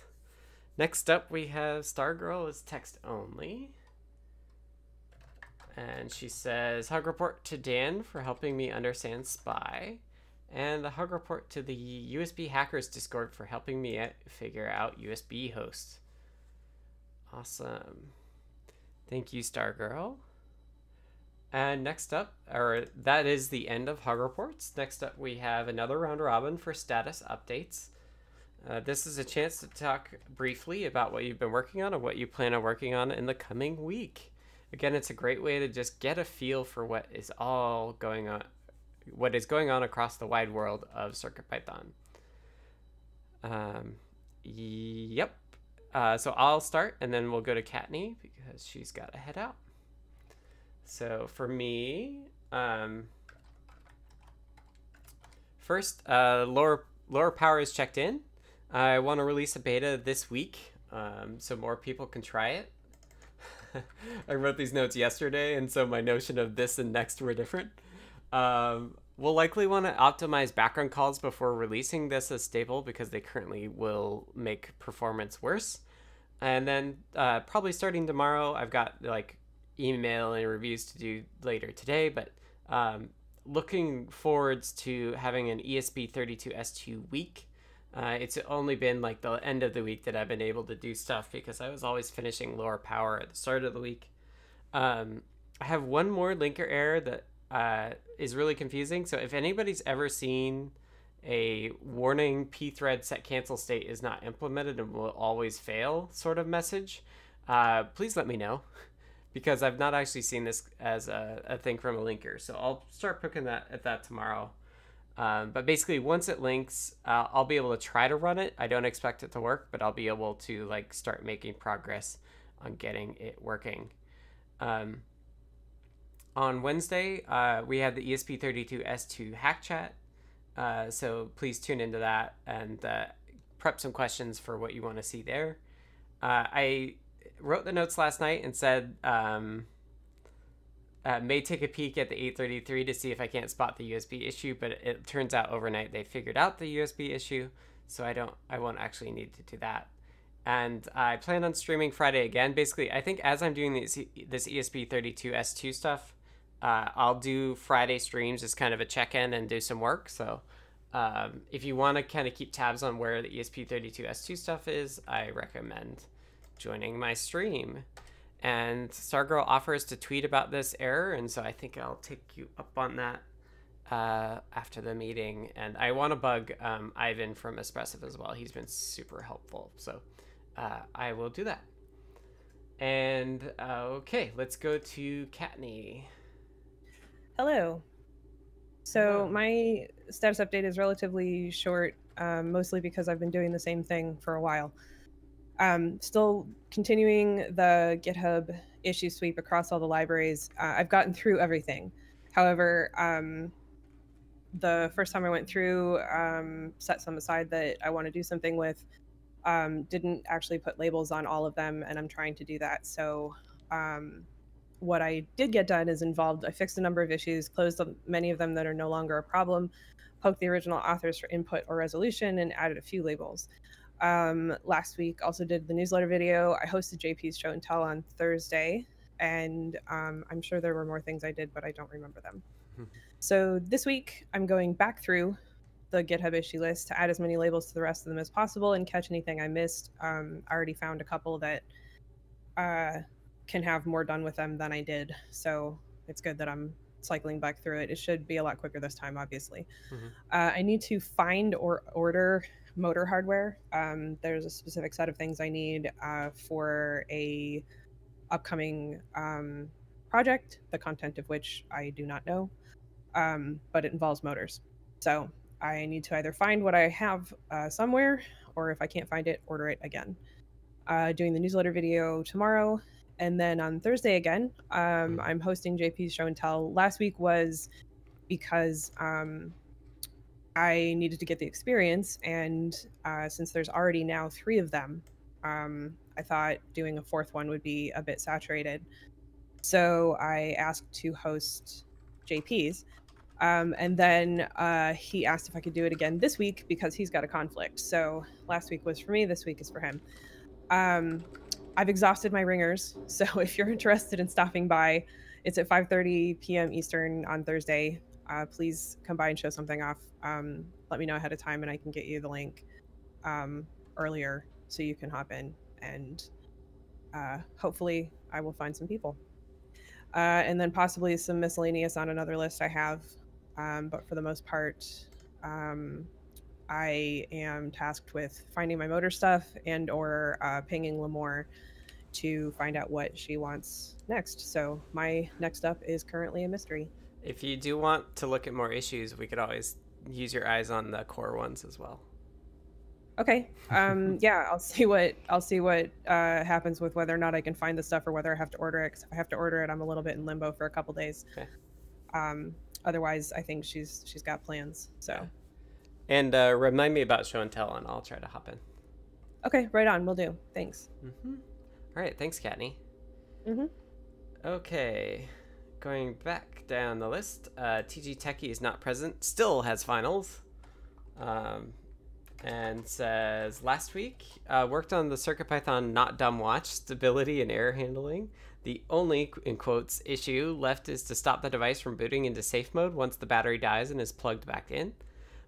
Next up, we have Stargirl is text only. And she says, Hug report to Dan for helping me understand SPI. And the hug report to the USB Hackers Discord for helping me figure out USB hosts. Awesome. Thank you, Stargirl. And next up, or that is the end of Hug Reports. Next up, we have another round robin for status updates. Uh, this is a chance to talk briefly about what you've been working on and what you plan on working on in the coming week. Again, it's a great way to just get a feel for what is all going on, what is going on across the wide world of CircuitPython. Um, yep. Uh, so I'll start, and then we'll go to Kattni because she's got to head out. So for me, um, first, uh, lower lower power is checked in. I want to release a beta this week, um, so more people can try it. I wrote these notes yesterday, and so my notion of this and next were different. Um, we'll likely want to optimize background calls before releasing this as stable because they currently will make performance worse. And then uh, probably starting tomorrow, I've got like email and reviews to do later today, but um, looking forwards to having an ESP32S2 week. Uh, it's only been like the end of the week that I've been able to do stuff because I was always finishing lower power at the start of the week. Um, I have one more linker error that uh, is really confusing. So if anybody's ever seen a warning pthread set cancel state is not implemented and will always fail sort of message, uh, please let me know because I've not actually seen this as a, a thing from a linker. So I'll start poking that at that tomorrow. Um, but basically, once it links, uh, I'll be able to try to run it. I don't expect it to work, but I'll be able to like start making progress on getting it working. Um, on Wednesday, uh, we had the ESP32S2 hack chat. Uh, so please tune into that and uh, prep some questions for what you want to see there. Uh, I wrote the notes last night and said um, uh, may take a peek at the 833 to see if I can't spot the USB issue, but it turns out overnight they figured out the USB issue, so I don't I won't actually need to do that. And I plan on streaming Friday again. Basically, I think as I'm doing this this ESP32S2 stuff, uh, I'll do Friday streams as kind of a check-in and do some work. So um, if you want to kind of keep tabs on where the ESP32S2 stuff is, I recommend joining my stream. And Stargirl offers to tweet about this error, and so I think I'll take you up on that uh, after the meeting. And I want to bug um, Ivan from Espressif as well. He's been super helpful, so uh, I will do that. And uh, okay, let's go to Kattni. Hello. So my status update is relatively short, um, mostly because I've been doing the same thing for a while. Um, still continuing the GitHub issue sweep across all the libraries. Uh, I've gotten through everything. However, um, the first time I went through, um, set some aside that I want to do something with, um, didn't actually put labels on all of them, and I'm trying to do that. So, um, what I did get done is involved, I fixed a number of issues, closed many of them that are no longer a problem, poked the original authors for input or resolution, and added a few labels um, last week. Also did the newsletter video. I hosted JP's show and tell on Thursday, and um, I'm sure there were more things I did, but I don't remember them. so this week, I'm going back through the GitHub issue list to add as many labels to the rest of them as possible and catch anything I missed. Um, I already found a couple that uh, can have more done with them than I did, so it's good that I'm cycling back through it. It should be a lot quicker this time, obviously. Mm-hmm. Uh, I need to find or order motor hardware. Um, there's a specific set of things I need uh, for a upcoming um, project, the content of which I do not know, um, but it involves motors. So I need to either find what I have uh, somewhere, or if I can't find it, order it again. uh, doing the newsletter video tomorrow. And then on Thursday again, um, I'm hosting JP's show and tell. Last week was because um, I needed to get the experience. And uh, since there's already now three of them, um, I thought doing a fourth one would be a bit saturated. So I asked to host JP's. Um, and then uh, he asked if I could do it again this week because he's got a conflict. So last week was for me, this week is for him. Um, I've exhausted my ringers, so if you're interested in stopping by, it's at 5:30 p.m. Eastern on Thursday. Uh, please come by and show something off. Um, let me know ahead of time, and I can get you the link um, earlier so you can hop in. And uh, hopefully, I will find some people. Uh, and then possibly some miscellaneous on another list I have. Um, but for the most part, um, I am tasked with finding my motor stuff and or uh, pinging Lamore to find out what she wants next. So my next up is currently a mystery. If you do want to look at more issues, we could always use your eyes on the core ones as well. Okay. Um, yeah, I'll see what I'll see what uh, happens with whether or not I can find the stuff or whether I have to order it. Cause if I have to order it, I'm a little bit in limbo for a couple days. Okay. Um, otherwise, I think she's she's got plans. So. And uh, remind me about show and tell, and I'll try to hop in. Okay, right on. We'll do. Thanks. Mm-hmm. All right, thanks, Kattni. Mm-hmm. Okay, going back down the list, uh, TG Techie is not present, still has finals. Um, and says last week uh, worked on the CircuitPython not dumb watch stability and error handling. The only in quotes issue left is to stop the device from booting into safe mode once the battery dies and is plugged back in.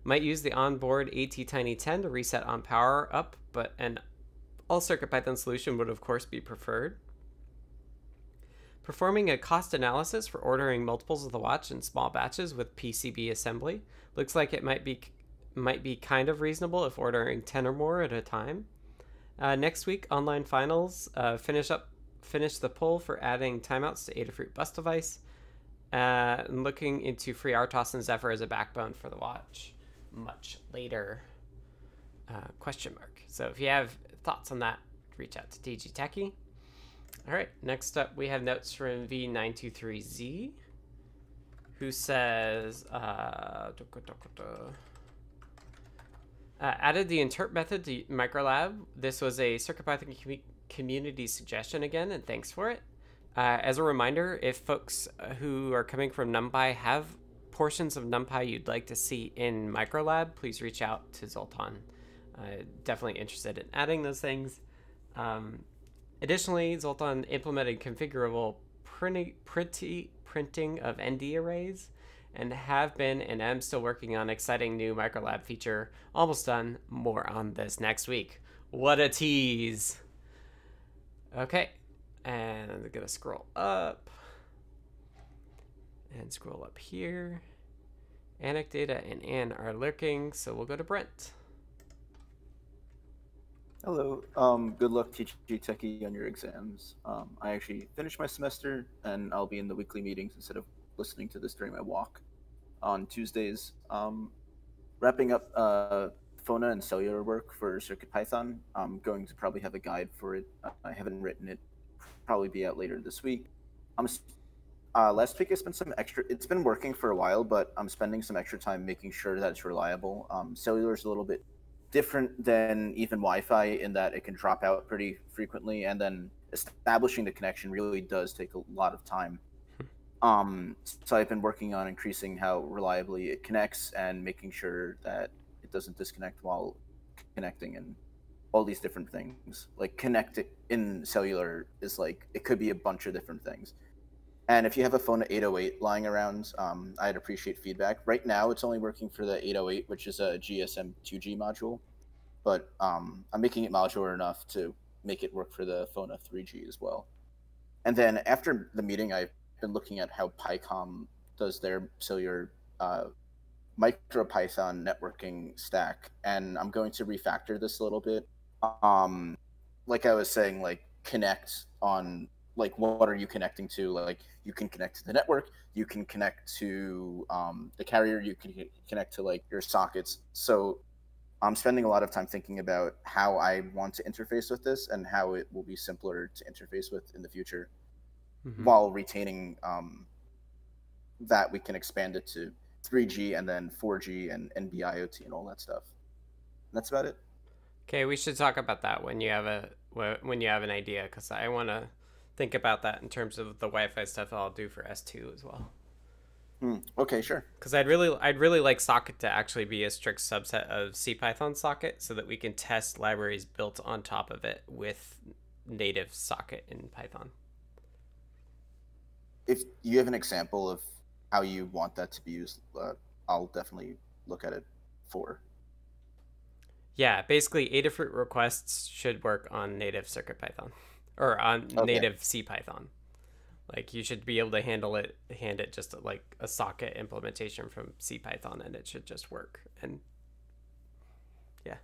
Might use the onboard ATtiny 10 to reset on power up, but an all CircuitPython solution would of course be preferred. Performing a cost analysis for ordering multiples of the watch in small batches with PCB assembly looks like it might be might be kind of reasonable if ordering 10 or more at a time. Uh, next week, online finals, uh, finish up finish the poll for adding timeouts to Adafruit bus device, uh, and looking into FreeRTOS and Zephyr as a backbone for the watch much later. Uh, question mark. So if you have thoughts on that, reach out to TG Techie. All right, next up we have notes from V923Z, who says, uh, uh, added the interp method to Microlab. This was a CircuitPython com- community suggestion again, and thanks for it. Uh, as a reminder, if folks uh, who are coming from NumPy have portions of NumPy you'd like to see in Microlab, please reach out to Zoltan. Uh, definitely interested in adding those things. Um, additionally, Zoltan implemented configurable printing, printy, printing of ND arrays and have been and am still working on exciting new Microlab feature. Almost done. More on this next week. What a tease! Okay, and I'm gonna scroll up and scroll up here. Anecdata and Anne are lurking, so we'll go to Brent. Hello. Um, good luck, TG Techie, on your exams. Um, I actually finished my semester, and I'll be in the weekly meetings instead of listening to this during my walk on Tuesdays. Um, wrapping up uh, FONA and cellular work for CircuitPython. I'm going to probably have a guide for it. I haven't written it. Probably be out later this week. I'm uh, last week I spent some extra. It's been working for a while, but I'm spending some extra time making sure that it's reliable. Um, cellular is a little bit different than even Wi-Fi in that it can drop out pretty frequently, and then establishing the connection really does take a lot of time. Um, so I've been working on increasing how reliably it connects and making sure that it doesn't disconnect while connecting and all these different things. Like connect in cellular is like it could be a bunch of different things. And if you have a FONA 808 lying around, um, I'd appreciate feedback. Right now, it's only working for the 808, which is a GSM 2G module, but um, I'm making it modular enough to make it work for the FONA 3G as well. And then after the meeting, I've been looking at how PyCom does their cellular uh, MicroPython networking stack, and I'm going to refactor this a little bit. Um, like I was saying, like connect on like what are you connecting to like you can connect to the network you can connect to um, the carrier you can connect to like your sockets so I'm spending a lot of time thinking about how I want to interface with this and how it will be simpler to interface with in the future, Mhm. while retaining um, that we can expand it to 3G and then 4G and NB-IoT and all that stuff. That's about it. Okay, we should talk about that when you have a when you have an idea, because I want to think about that in terms of the Wi-Fi stuff I'll do for S2 as well. Hmm, okay, sure. Because I'd really I'd really like Socket to actually be a strict subset of CPython Socket, so that we can test libraries built on top of it with native Socket in Python. If you have an example of how you want that to be used, uh, I'll definitely look at it for. Yeah, basically Adafruit requests should work on native CircuitPython or on Okay. native Python, Like you should be able to handle it, hand it just like a socket implementation from C Python, and it should just work. And yeah.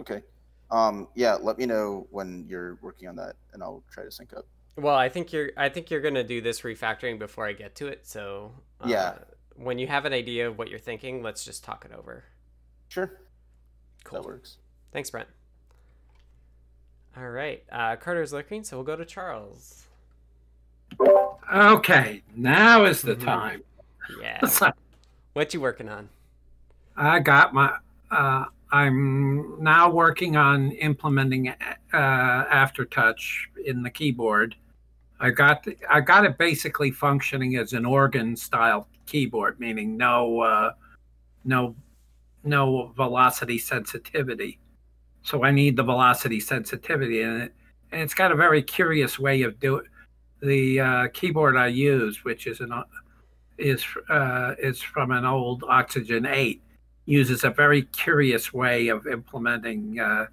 Okay. Um, yeah, let me know when you're working on that, and I'll try to sync up. well, I think you're I think you're gonna do this refactoring before I get to it. So uh, Yeah. when you have an idea of what you're thinking, let's just talk it over. Sure. Cool. That works. Thanks, Brent. All right, uh, Carter's looking, so we'll go to Charles. Okay, now is the Mhm. time. Yeah, So, what you working on? I got my. Uh, I'm now working on implementing uh, Aftertouch in the keyboard. I got the, I got it basically functioning as an organ style keyboard, meaning no uh, no no velocity sensitivity. So I need the velocity sensitivity in it, and it's got a very curious way of doing. The uh, keyboard I use, which is an is uh, is from an old Oxygen 8, uses a very curious way of implementing uh,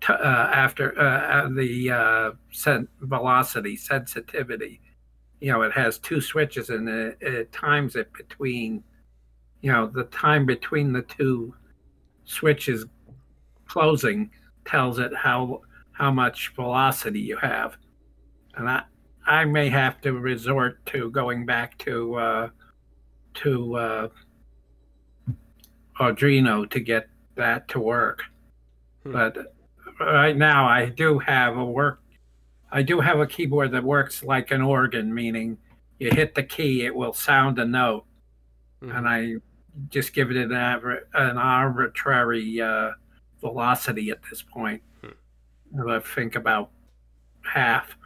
t- uh, after uh, uh, the uh, sen- velocity sensitivity. You know, it has two switches and it, it times it between, you know, the time between the two switches closing tells it how how much velocity you have, and I I may have to resort to going back to uh, to uh, Arduino to get that to work. Hmm. But right now, I do have a work. I do have a keyboard that works like an organ, meaning you hit the key, it will sound a note, Mhm. and I just give it an, aver- an arbitrary uh, velocity at this point. Hmm. I think about half,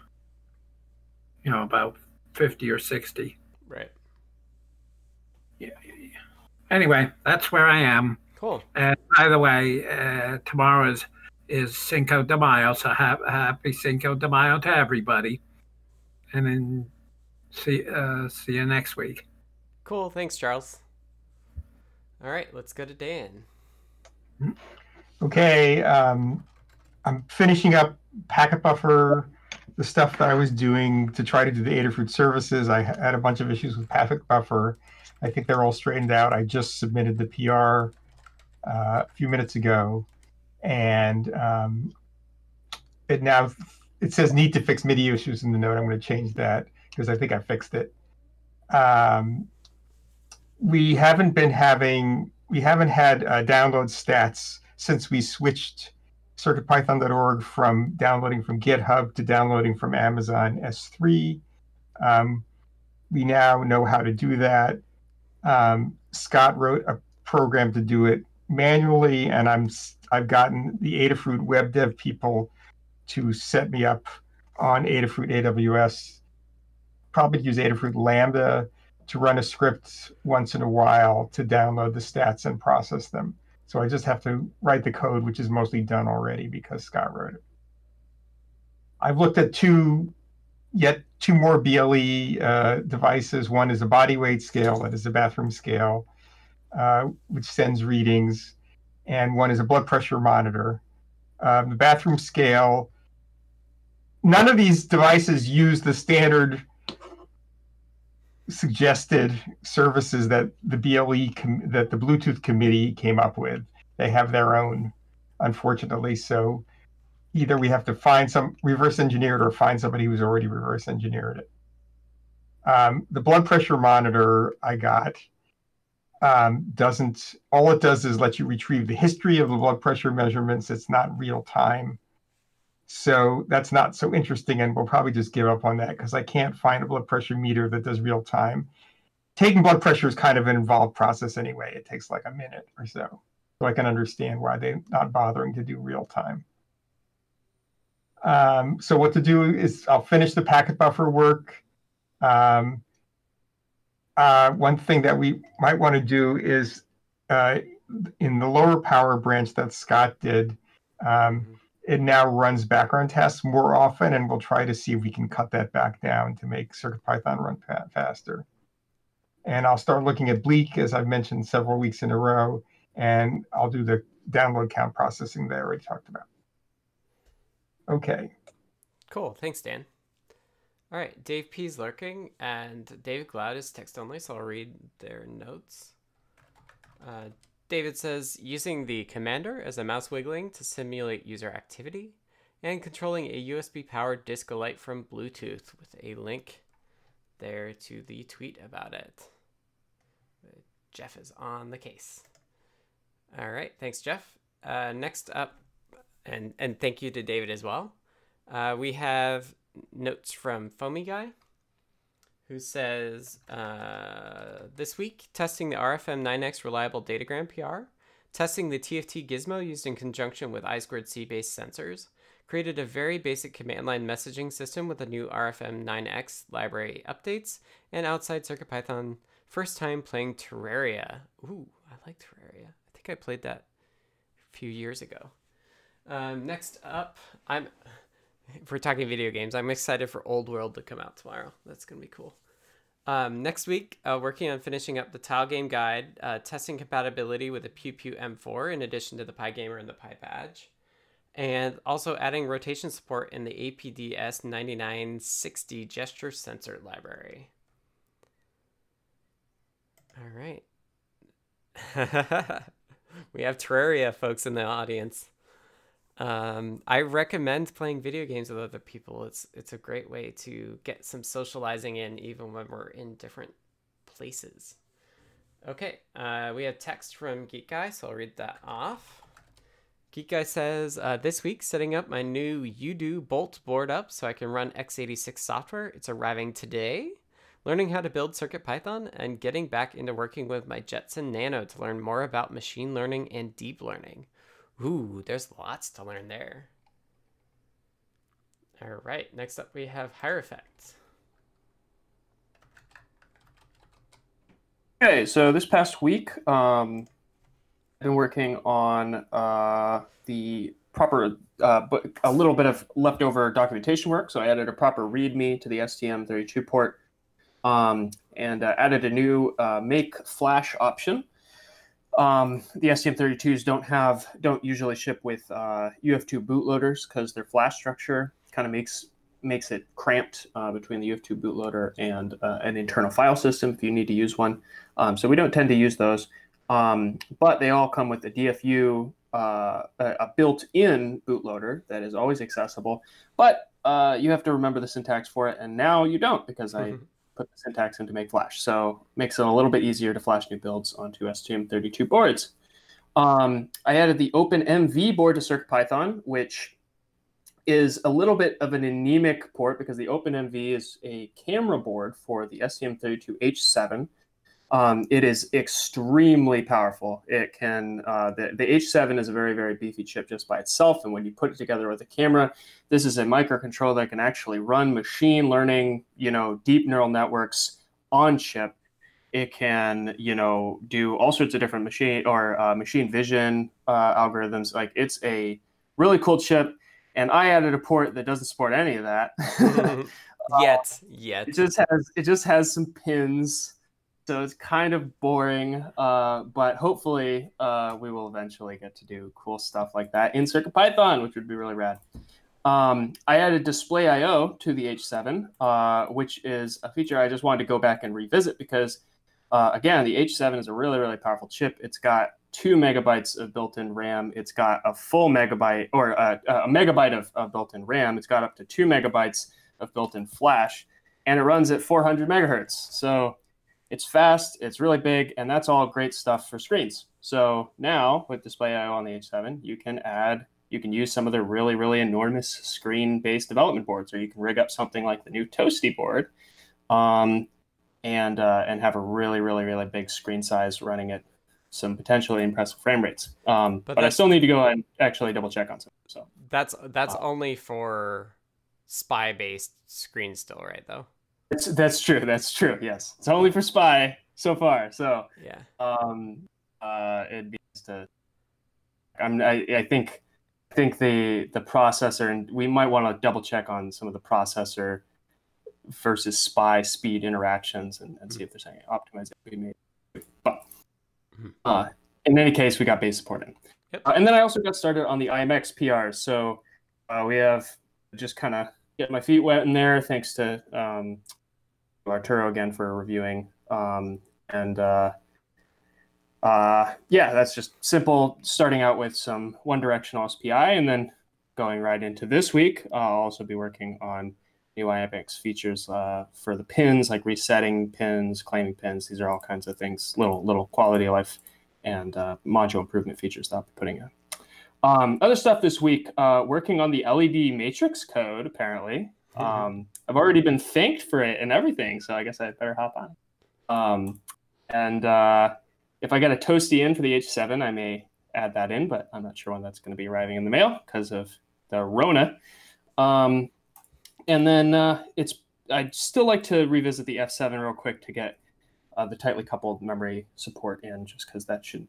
you know, about 50 or 60. Right. Yeah. yeah, yeah. Anyway, that's where I am. Cool. And by the way, uh, tomorrow is, is Cinco de Mayo, so ha- happy Cinco de Mayo to everybody. And then see, uh, see you next week. Cool. Thanks, Charles. All right, let's go to Dan. Okay, um, I'm finishing up Packet Buffer, the stuff that I was doing to try to do the Adafruit services. I had a bunch of issues with Packet Buffer. I think they're all straightened out. I just submitted the PR uh, a few minutes ago, and um, it now it says need to fix MIDI issues in the note. I'm going to change that because I think I fixed it. Um, we haven't been having we haven't had uh, download stats since we switched circuitpython.org from downloading from GitHub to downloading from Amazon S3. Um, we now know how to do that. Um, Scott wrote a program to do it manually, and I'm I've gotten the Adafruit web dev people to set me up on Adafruit AWS. Probably use Adafruit Lambda to run a script once in a while to download the stats and process them. So I just have to write the code, which is mostly done already because Scott wrote it. I've looked at two, yet two more BLE uh, devices. One is a body weight scale, that is a bathroom scale, uh, which sends readings, and one is a blood pressure monitor. Um, the bathroom scale, none of these devices use the standard suggested services that the BLE com- that the Bluetooth committee came up with. They have their own, unfortunately. So either we have to find some reverse engineered or find somebody who's already reverse engineered it. Um, the blood pressure monitor I got, um, doesn't, all it does is let you retrieve the history of the blood pressure measurements. It's not real time. So that's not so interesting. And we'll probably just give up on that because I can't find a blood pressure meter that does real time. Taking blood pressure is kind of an involved process anyway. It takes like a minute or so. So I can understand why they're not bothering to do real time. Um, so what to do is I'll finish the packet buffer work. Um, uh, one thing that we might want to do is uh, in the lower power branch that Scott did, um, it now runs background tests more often, and we'll try to see if we can cut that back down to make CircuitPython run faster. And I'll start looking at Bleak, as I've mentioned several weeks in a row, and I'll do the download count processing that I already talked about. Okay. Cool. Thanks, Dan. All right, Dave P is lurking, and David Glaude is text only, so I'll read their notes. Uh, David says using the commander as a mouse wiggling to simulate user activity, and controlling a USB powered disco light from Bluetooth with a link there to the tweet about it. Jeff is on the case. All right, thanks, Jeff. Uh, next up, and and thank you to David as well. Uh, we have notes from Foamy Guy, who says uh, this week testing the RFM 9X reliable datagram PR, testing the TFT gizmo used in conjunction with I2C based sensors, created a very basic command line messaging system with the new RFM 9X library updates, and outside CircuitPython first time playing Terraria. Ooh, I like Terraria. I think I played that a few years ago. Um, next up, I'm if we're talking video games, I'm excited for Old World to come out tomorrow. That's gonna be cool. Um, next week, uh, working on finishing up the Tile Game Guide, uh, testing compatibility with the Pew Pew M4 in addition to the PyGamer and the PyBadge, and also adding rotation support in the APDS 9960 gesture sensor library. All right. we have Terraria folks in the audience. Um, I recommend playing video games with other people. It's it's a great way to get some socializing in, even when we're in different places. Okay, uh, we have text from Geek Guy, so I'll read that off. Geek Guy says, uh, this week setting up my new UDOO Bolt board up so I can run x86 software. It's arriving today. Learning how to build Circuit Python and getting back into working with my Jetson Nano to learn more about machine learning and deep learning. Ooh, there's lots to learn there. All right, next up we have Hierophect. Okay, so this past week, um, I've been working on uh, the proper, uh, a little bit of leftover documentation work. So I added a proper README to the STM32 port um, and uh, added a new uh, make flash option um, the STM32s don't have don't usually ship with uh, UF2 bootloaders because their flash structure kind of makes makes it cramped uh, between the UF2 bootloader and uh, an internal file system if you need to use one. Um, so we don't tend to use those, um, but they all come with a DFU, uh, a built-in bootloader that is always accessible. But uh, you have to remember the syntax for it, and now you don't because I mm-hmm put the syntax in to make Flash. So makes it a little bit easier to flash new builds onto STM32 boards. Um, I added the OpenMV board to CircuitPython, which is a little bit of an anemic port because the OpenMV is a camera board for the STM32H7. Um, it is extremely powerful. It can uh, the, the H7 is a very very beefy chip just by itself, and when you put it together with a camera, this is a microcontroller that can actually run machine learning, you know, deep neural networks on chip. It can, you know, do all sorts of different machine or uh, machine vision uh, algorithms. Like it's a really cool chip, and I added a port that doesn't support any of that yet. Yet it just has it just has some pins so it's kind of boring, uh, but hopefully uh, we will eventually get to do cool stuff like that in CircuitPython, which would be really rad. Um, I added displayio to the H7, uh, which is a feature I just wanted to go back and revisit because, uh, again, the H7 is a really really powerful chip. It's got two megabytes of built-in RAM. It's got a full megabyte or a, a megabyte of, of built-in RAM. It's got up to two megabytes of built-in flash, and it runs at 400 megahertz. So It's fast, it's really big, and that's all great stuff for screens. So now with displayio on the H7, you can add, you can use some of the really, really enormous screen-based development boards, or you can rig up something like the new Toasty board, um, and uh, and have a really, really, really big screen size running at some potentially impressive frame rates. Um, But but I still need to go and actually double check on some. So That's that's Uh, only for SPI based screens still, right though? That's that's true. That's true. Yes, it's only for SPI so far. So Yeah. um, uh, it'd be nice to. I'm, I, I think, I think the the processor, and we might want to double check on some of the processor versus SPI speed interactions, and, and see if there's any optimization we made. But Mhm. uh, in any case, we got base support in. Yep. Uh, and then I also got started on the IMX PRs. So uh, we have just kind of get my feet wet in there, thanks to um, Arturo again for reviewing. Um, and uh, uh, yeah, that's just simple. Starting out with some one directional SPI, and then going right into this week. I'll also be working on new IMX features uh, for the pins, like resetting pins, claiming pins. These are all kinds of things, little little quality of life and uh, module improvement features that I'll be putting in. Um, other stuff this week, uh, working on the LED matrix code. Apparently, um, I've already been thanked for it and everything, so I guess I better hop on. Um, and uh, if I get a toasty in for the H7, I may add that in, but I'm not sure when that's going to be arriving in the mail because of the Rona. Um, and then uh, it's I'd still like to revisit the F7 real quick to get uh, the tightly coupled memory support in, just because that should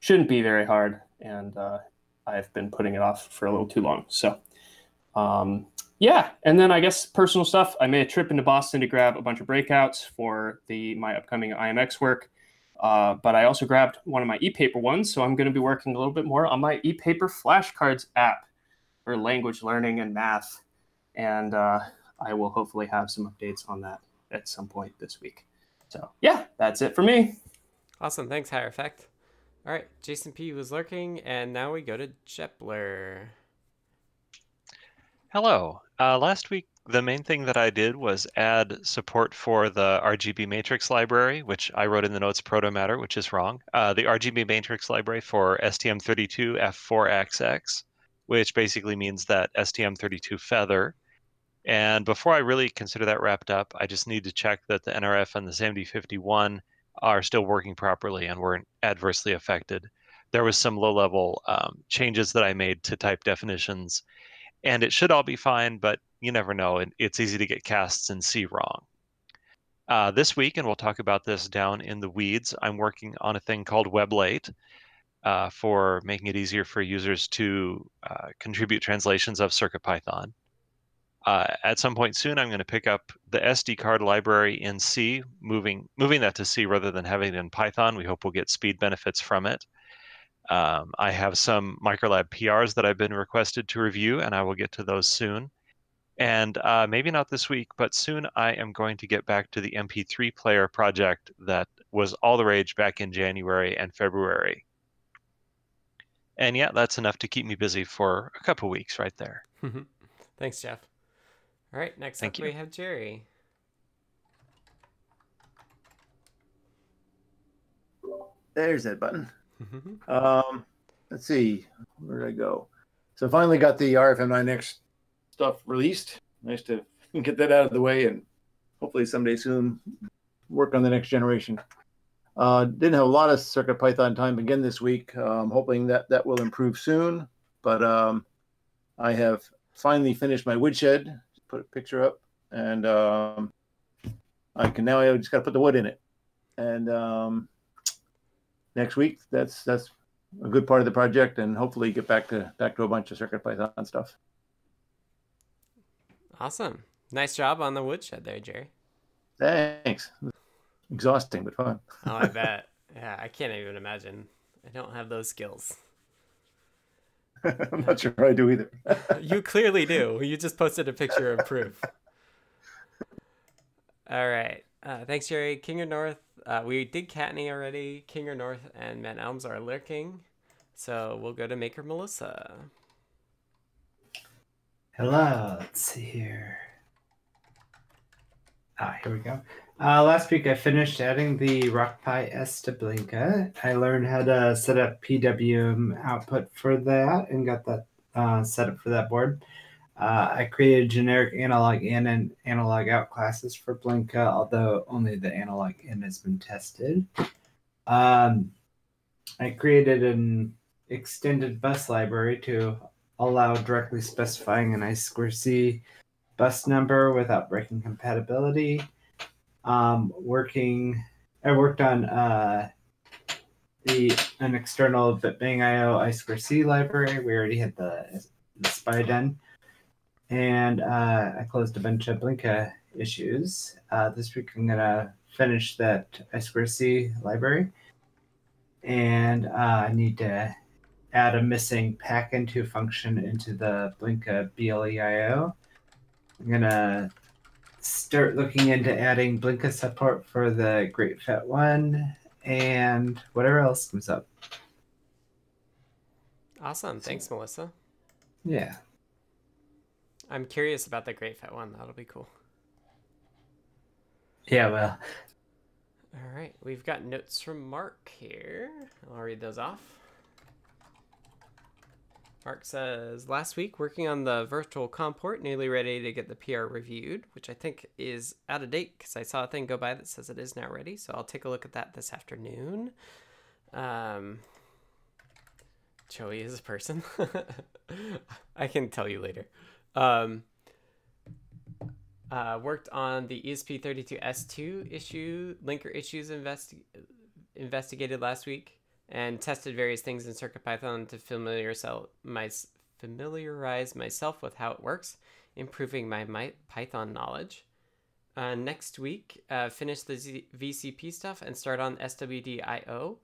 shouldn't be very hard, and uh, I've been putting it off for a little too long. So, um, yeah, and then I guess personal stuff. I made a trip into Boston to grab a bunch of breakouts for the my upcoming IMX work. Uh, but I also grabbed one of my e-paper ones, so I'm going to be working a little bit more on my e-paper flashcards app for language learning and math, and uh, I will hopefully have some updates on that at some point this week. So yeah, that's it for me. Awesome. Thanks, Hierophect. All right. Jason P was lurking, and now we go to Jepler. Hello. Uh, last week, the main thing that I did was add support for the RGB matrix library, which I wrote in the notes Protomatter, which is wrong. Uh, the RGB matrix library for STM32F4XX, which basically means that STM32 feather. And before I really consider that wrapped up, I just need to check that the NRF and the SAMD51 are still working properly and weren't adversely affected. There was some low-level um, changes that I made to type definitions and it should all be fine, but you never know. and It's easy to get casts and see wrong. Uh, this week, and we'll talk about this down in the weeds, I'm working on a thing called WebLate uh, for making it easier for users to uh, contribute translations of CircuitPython. Uh, at some point soon, I'm going to pick up the SD card library in C, moving moving that to C rather than having it in Python. We hope we'll get speed benefits from it. Um, I have some Microlab PRs that I've been requested to review, and I will get to those soon. And uh, maybe not this week, but soon I am going to get back to the MP3 player project that was all the rage back in January and February. And yeah, that's enough to keep me busy for a couple weeks right there. Thanks, Jeff. All right. Next Thank up, you. we have Jerry. There's that button. Um, let's see, where did I go? So finally got the RFM9X stuff released. Nice to get that out of the way and hopefully someday soon work on the next generation. Uh, didn't have a lot of Circuit Python time again this week. Um, hoping that that will improve soon. But um, I have finally finished my woodshed. Put a picture up, and um, I can now. I just got to put the wood in it. And um, next week, that's that's a good part of the project, and hopefully get back to back to a bunch of Circuit Python stuff. Awesome. Nice job on the woodshed there, Jerry. Thanks. Exhausting, but fun. Oh, I bet. Yeah, I can't even imagine. I don't have those skills. I'm not sure I do either. you clearly do. You just posted a picture of proof. All right. Uh, thanks, Jerry. King of North. Uh, we did Kattni already. King of North and Matt Elms are lurking. So we'll go to Maker Melissa. Hello, let's see here. Ah, here we go. Uh, last week I finished adding the RockPi S to Blinka. I learned how to set up PWM output for that and got that uh, set up for that board. Uh, I created generic analog in and analog out classes for Blinka, although only the analog in has been tested. Um, I created an extended bus library to allow directly specifying an I2C bus number without breaking compatibility. Um, working, I worked on uh, the an external BitBang IO I2C library. We already had the, the done. And uh, I closed a bunch of Blinka issues. Uh, this week I'm going to finish that I2C library. And uh, I need to add a missing pack into function into the Blinka BLEIO. I'm gonna start looking into adding Blinka support for the GreatFET One and whatever else comes up. Awesome. Thanks, Melissa. Yeah. I'm curious about the GreatFET One. That'll be cool. Yeah, well. All right. We've got notes from Mark here. I'll read those off. Mark says, last week working on the virtual comport, nearly ready to get the PR reviewed, which I think is out of date because I saw a thing go by that says it is now ready. So I'll take a look at that this afternoon. Um, Joey is a person. I can tell you later. Um, uh, worked on the ESP32S2 issue, linker issues investi- investigated last week and tested various things in CircuitPython to familiarize, my, familiarize myself with how it works, improving my, my Python knowledge. Uh, next week, uh, finish the Z- VCP stuff and start on SWD.io,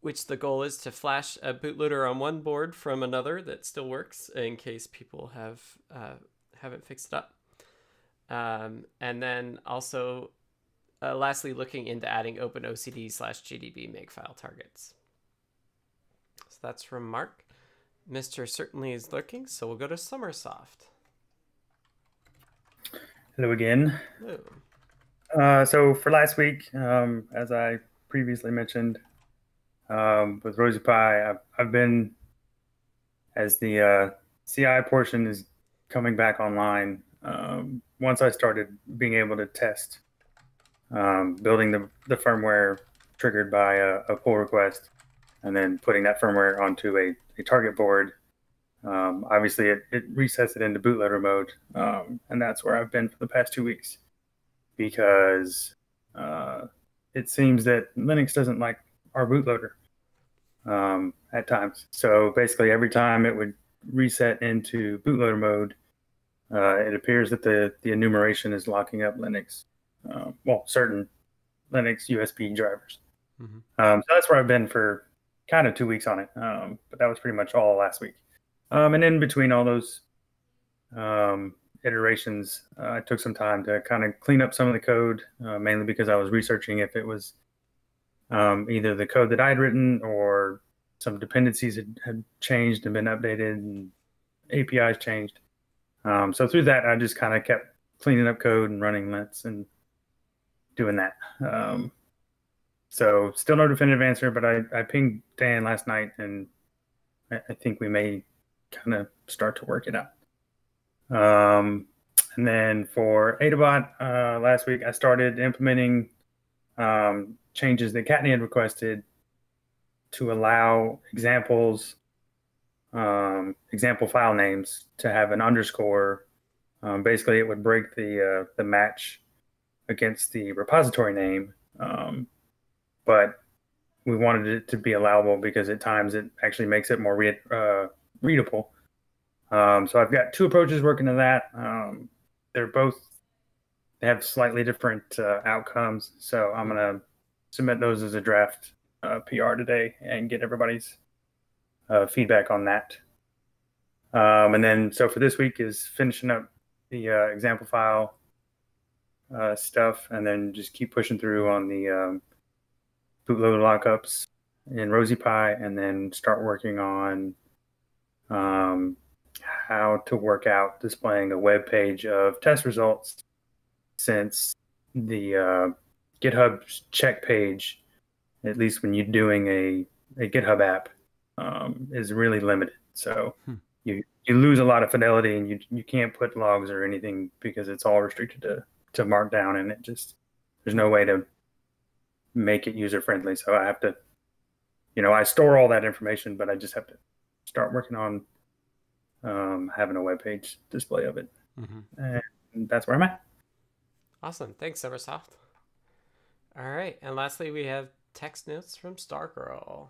which the goal is to flash a bootloader on one board from another that still works in case people have uh, haven't fixed it up. Um, and then also, uh, lastly, looking into adding OpenOCD slash GDB makefile targets So that's from Mark. Mr. Certainly is lurking, so we'll go to sommersoft. Hello again. Hello. Uh, so for last week, um, as I previously mentioned, um, with RosiePi, I've, I've been as the uh, CI portion is coming back online. Um, once I started being able to test um, building the, the firmware triggered by a, a pull request, and then putting that firmware onto a, a target board. Um, obviously, it, it resets it into bootloader mode, um, and that's where I've been for the past two weeks because uh, it seems that Linux doesn't like our bootloader um, at times. So basically, every time it would reset into bootloader mode, uh, it appears that the, the enumeration is locking up Linux, uh, well, certain Linux USB drivers. Mm-hmm. Um, so that's where I've been for kind of two weeks on it. Um, but that was pretty much all last week. Um, and in between all those um, iterations, uh, I took some time to kind of clean up some of the code, uh, mainly because I was researching if it was um, either the code that I'd written or some dependencies had, had changed and been updated and APIs changed. Um, so through that, I just kind of kept cleaning up code and running lets and doing that. Um, so still no definitive answer, but I, I pinged Dan last night and I, I think we may kind of start to work it out. Um, and then for Adabot, uh, last week I started implementing um, changes that Kattni had requested to allow examples, um, example file names to have an underscore. Um, basically, it would break the uh, the match against the repository name. Um, but we wanted it to be allowable because at times it actually makes it more read, uh, readable. Um, so I've got two approaches working to that. Um, they're both they have slightly different uh, outcomes. So I'm gonna submit those as a draft uh, PR today and get everybody's uh, feedback on that. Um, and then so for this week is finishing up the uh, example file uh, stuff, and then just keep pushing through on the um, bootloader lockups in RosiePi, and then start working on um, how to work out displaying a web page of test results since the uh, GitHub check page, at least when you're doing a, a GitHub app, um, is really limited. So Hmm. you you lose a lot of fidelity, and you you can't put logs or anything because it's all restricted to to Markdown, and it just there's no way to make it user friendly. So I have to, you know, I store all that information, but I just have to start working on um, having a web page display of it, Mhm. and that's where I'm at. Awesome. Thanks, sommersoft. All right. And lastly, we have text notes from Stargirl,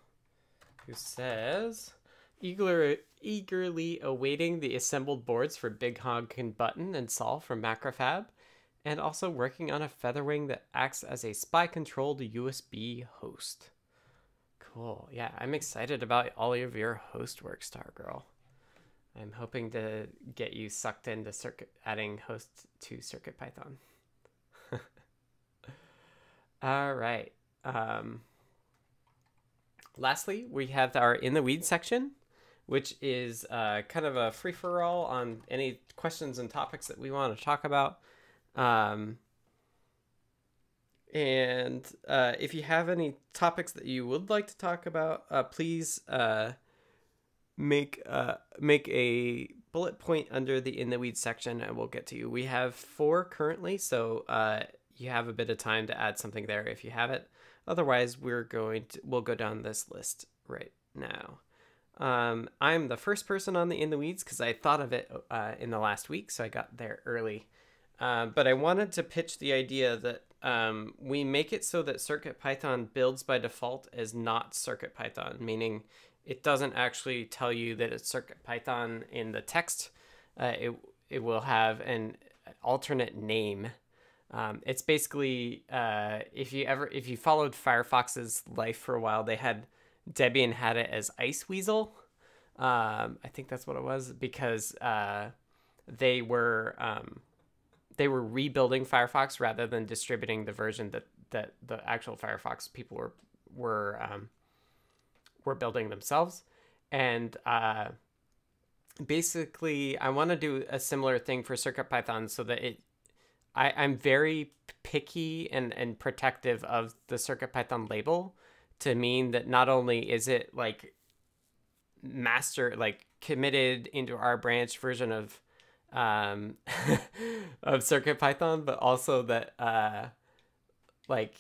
who says Eager, eagerly awaiting the assembled boards for Big Honking Button and Sol from Macrofab, and also working on a Featherwing that acts as a SPI controlled USB host. Cool. Yeah, I'm excited about all of your host work, Stargirl. I'm hoping to get you sucked into circuit adding hosts to CircuitPython. All right. Um, lastly, we have our in the weeds section, which is uh, kind of a free for all on any questions and topics that we want to talk about. Um, and uh, if you have any topics that you would like to talk about, uh, please uh, make uh, make a bullet point under the in the weeds section, and we'll get to you. We have four currently, so uh, you have a bit of time to add something there if you have it. Otherwise, we're going to we'll go down this list right now. Um, I'm the first person on the in the weeds because I thought of it uh, in the last week, so I got there early. Uh, but I wanted to pitch the idea that um, we make it so that CircuitPython builds by default as not CircuitPython, meaning it doesn't actually tell you that it's CircuitPython in the text. Uh, it it will have an alternate name. Um, it's basically uh, if you ever if you followed Firefox's life for a while, they had Debian had it as Iceweasel. Um, I think that's what it was because uh, they were um, they were rebuilding Firefox rather than distributing the version that, that the actual Firefox people were were um, were building themselves. And uh, basically, I want to do a similar thing for CircuitPython so that it I, I'm very picky and, and protective of the CircuitPython label to mean that not only is it like master like committed into our branch version of um of CircuitPython, but also that uh like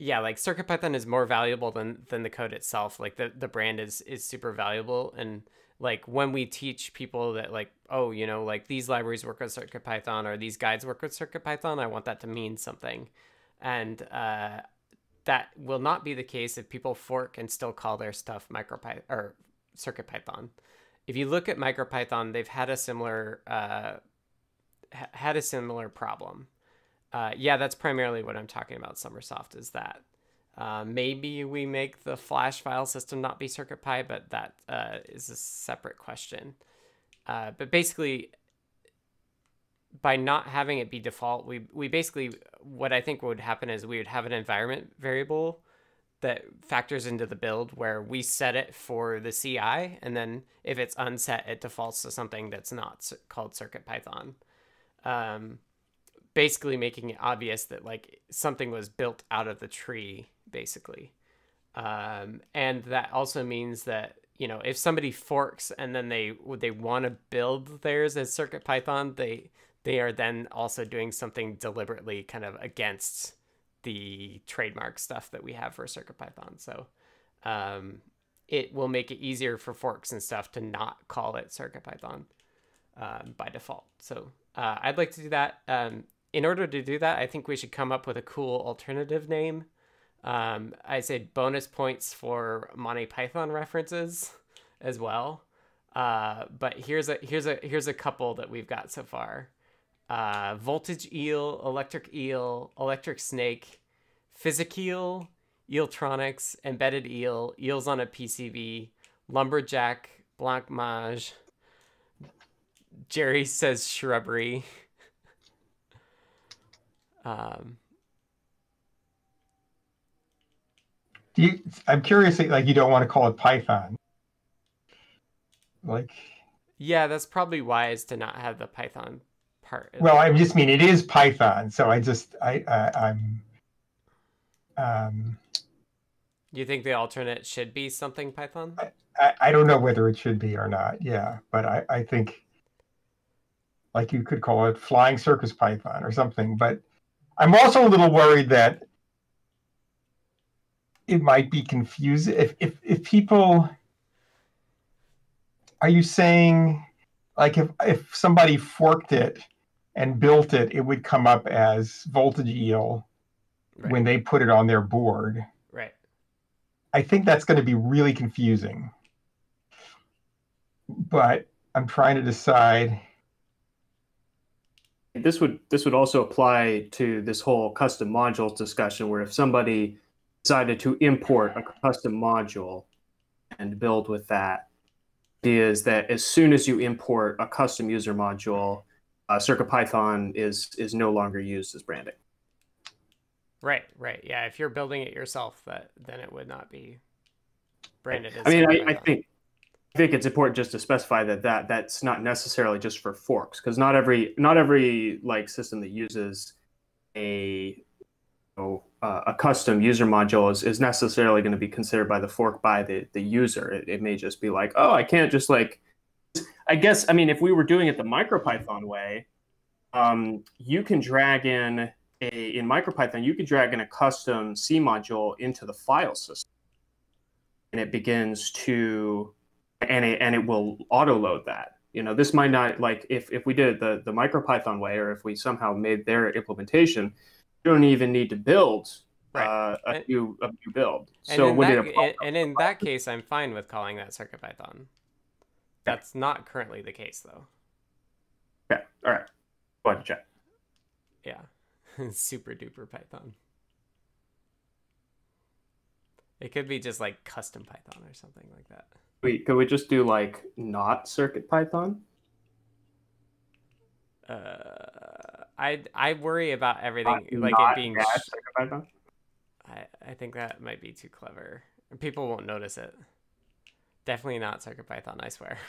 yeah, like CircuitPython is more valuable than than the code itself. Like the the brand is is super valuable and like when we teach people that like oh you know like these libraries work with CircuitPython or these guides work with CircuitPython, I want that to mean something, and uh, that will not be the case if people fork and still call their stuff MicroPython or CircuitPython. If you look at MicroPython, they've had a similar uh, ha- had a similar problem. Uh, yeah, that's primarily what I'm talking about. sommersoft is that. Uh, maybe we make the Flash file system not be CircuitPy, but that uh, is a separate question. Uh, but basically, by not having it be default, we we basically what I think would happen is we would have an environment variable that factors into the build where we set it for the CI, and then if it's unset, it defaults to something that's not called CircuitPython. Um, basically making it obvious that like something was built out of the tree basically. Um, and that also means that you know if somebody forks and then they they want to build theirs as circuit python they they are then also doing something deliberately kind of against the trademark stuff that we have for circuit python. So um, it will make it easier for forks and stuff to not call it circuit python um, by default. So uh, i'd like to do that. Um, in order to do that, I think we should come up with a cool alternative name. Um, I say bonus points for Monty Python references as well. Uh, but here's a here's a here's a couple that we've got so far. Uh, voltage eel, electric eel, electric snake, physic eel, eeltronics, embedded eel, eels on a PCB, lumberjack, blancmange. Jerry says shrubbery. Um, you, I'm curious, like you don't want to call it Python. Like, yeah, that's probably wise to not have the Python part. Well, I just mean it is Python, so I just I, I I'm um you think the alternate should be something Python? I, I don't know whether it should be or not. Yeah, but I I think like you could call it flying circus python or something. But I'm also a little worried that it might be confusing if if if people are you saying like if if somebody forked it and built it, it would come up as voltage eel Right. when they put it on their board. Right. I think that's going to be really confusing. But I'm trying to decide. this would this would also apply to this whole custom modules discussion where if somebody decided to import a custom module and build with that is that as soon as you import a custom user module uh, CircuitPython is is no longer used as branding Right, right. Yeah, if you're building it yourself, that then it would not be branded as I mean I, I think I think it's important just to specify that that that's not necessarily just for forks because not every not every like system that uses a you know, uh, a custom user module is, is necessarily going to be considered by the fork by the the user. It, it may just be like, oh, I can't just like. I guess I mean if we were doing it the MicroPython way, um, you can drag in a in MicroPython you can drag in a custom C module into the file system, and it begins to and it and it will auto load that. You know, this might not like if if we did it the the MicroPython way, or if we somehow made their implementation, you don't even need to build Right. uh, a And- new a new build. So when that, it and- and in that case, I'm fine with calling that CircuitPython. That's not currently the case, though. okay, all right, go ahead and check. Yeah, super duper Python. It could be just like custom Python or something like that. We could we just do like not CircuitPython? Uh, I I worry about uh, everything Not- like it being. dash sh- CircuitPython? I I think that might be too clever. People won't notice it. Definitely not CircuitPython. I swear.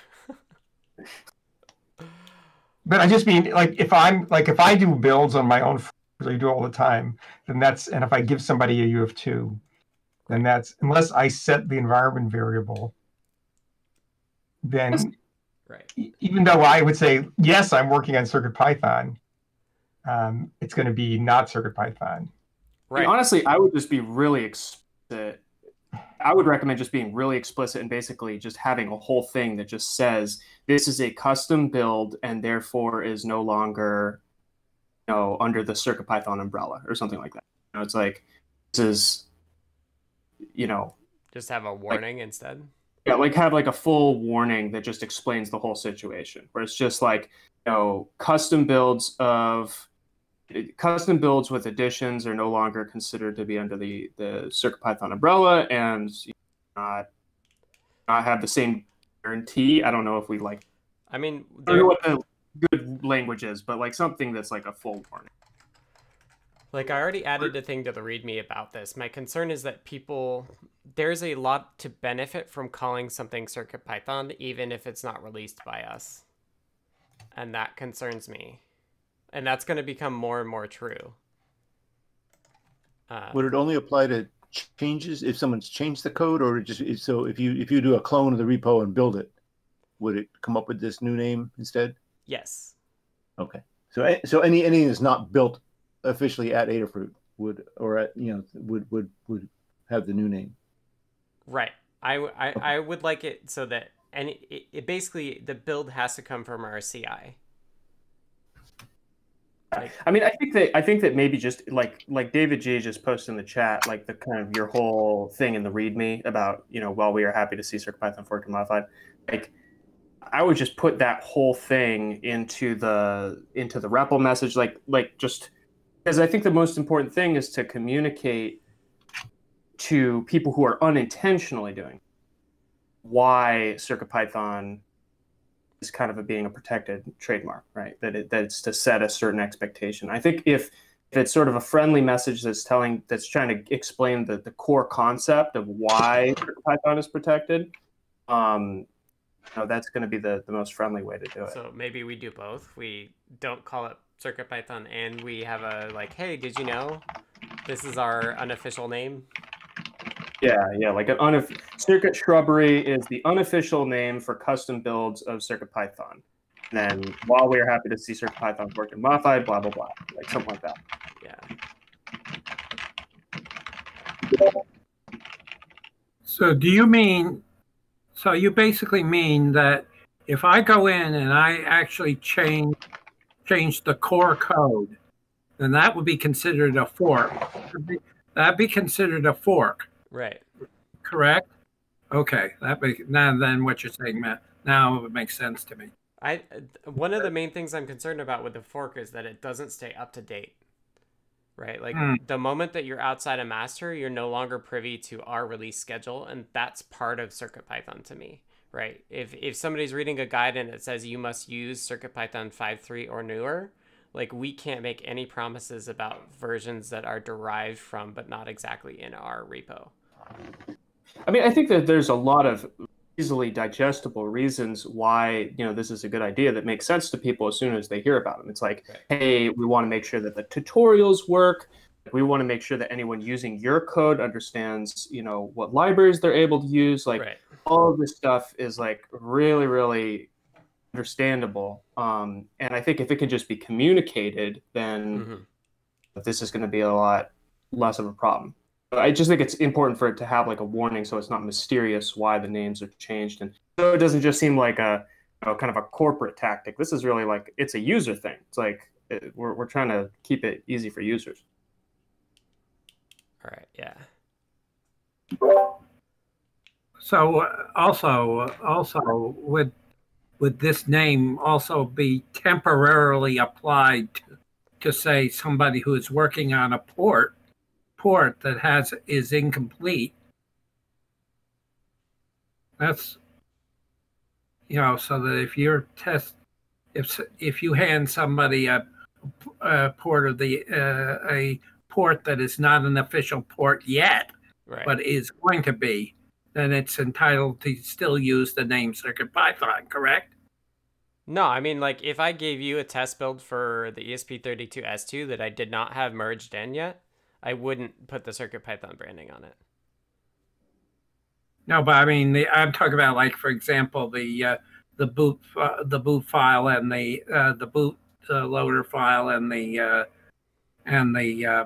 But I just mean like if I'm like if I do builds on my own, I do all the time, then that's and if I give somebody a UF2, then that's unless I set the environment variable, then right. even though I would say yes, I'm working on Circuit Python, um, it's going to be not Circuit Python. Right. Honestly, I would just be really explicit. I would recommend just being really explicit and basically just having a whole thing that just says this is a custom build and therefore is no longer, you know, under the CircuitPython umbrella or something like that. You know, it's like this is, you know, Just have a warning instead. yeah, like have like a full warning that just explains the whole situation. Where it's just like, you know, custom builds of custom builds with additions are no longer considered to be under the the CircuitPython umbrella and not not have the same guarantee. I don't know if we like I mean, I don't know what the good language is, but like something that's like a full warning. like I already added a thing to the README about this. My concern is that people there's a lot to benefit from calling something CircuitPython, even if it's not released by us, and that concerns me. And that's going to become more and more true. Uh, Would it only apply to changes if someone's changed the code, or just so if you if you do a clone of the repo and build it, would it come up with this new name instead? yes. Okay. So so any anything that's not built officially at Adafruit would or at you know would would would have the new name. Right. I I would like it so that it, it, it basically the build has to come from our CI. I mean, I think that I think that maybe just like like David G just posted in the chat, like the kind of your whole thing in the README about you know while we are happy to see CircuitPython forked and modified, like I would just put that whole thing into the into the REPL message, like like just because I think the most important thing is to communicate to people who are unintentionally doing why CircuitPython is kind of a being a protected trademark, right? That it, that it's to set a certain expectation. I think if if it's sort of a friendly message that's telling that's trying to explain the, the core concept of why Python is protected, um, you know, that's going to be the, the most friendly way to do it. so maybe we do both. We don't call it CircuitPython and we have a like, hey, did you know this is our unofficial name? Yeah, yeah, like an unof- Circuit Shrubbery is the unofficial name for custom builds of CircuitPython. And then while we are happy to see CircuitPython work and modified, blah blah blah, like something like that. Yeah. So do you mean, so you basically mean that if I go in and I actually change change the core code, then that would be considered a fork. That'd be considered a fork, Right. correct? Okay, that make now then what you're saying, Matt. Now it makes sense to me. I one of the main things I'm concerned about with the fork is that it doesn't stay up to date. Right? Like Hmm. the moment that you're outside a master, you're no longer privy to our release schedule and that's part of CircuitPython to me. Right? If if somebody's reading a guide and it says you must use CircuitPython 5.3 or newer, like we can't make any promises about versions that are derived from but not exactly in our repo. I mean, I think that there's a lot of easily digestible reasons why you know this is a good idea that makes sense to people as soon as they hear about them. It's like, hey, we want to make sure that the tutorials work. We want to make sure that anyone using your code understands, you know, what libraries they're able to use. Like Right. all of this stuff is like really, really understandable. Um, and I think if it can just be communicated, then Mhm. this is going to be a lot less of a problem. I just think it's important for it to have like a warning so it's not mysterious why the names are changed and so it doesn't just seem like a you know, kind of a corporate tactic. This is really like it's a user thing. It's like it, we're we're trying to keep it easy for users. All right. Yeah. So uh, also, uh, also would would this name also be temporarily applied to, to say somebody who is working on a port port that has is incomplete? That's you know, so that if you're test if if you hand somebody a, a port of the uh, a port that is not an official port yet, Right. but is going to be, then it's entitled to still use the name Circuit Python, correct? No, I mean like if I gave you a test build for the E ESP32S2 that I did not have merged in yet, I wouldn't put the Circuit Python branding on it. No, but I mean, the, I'm talking about like, for example, the uh, the boot uh, the boot file and the uh, the boot uh, loader file and the uh, and the uh,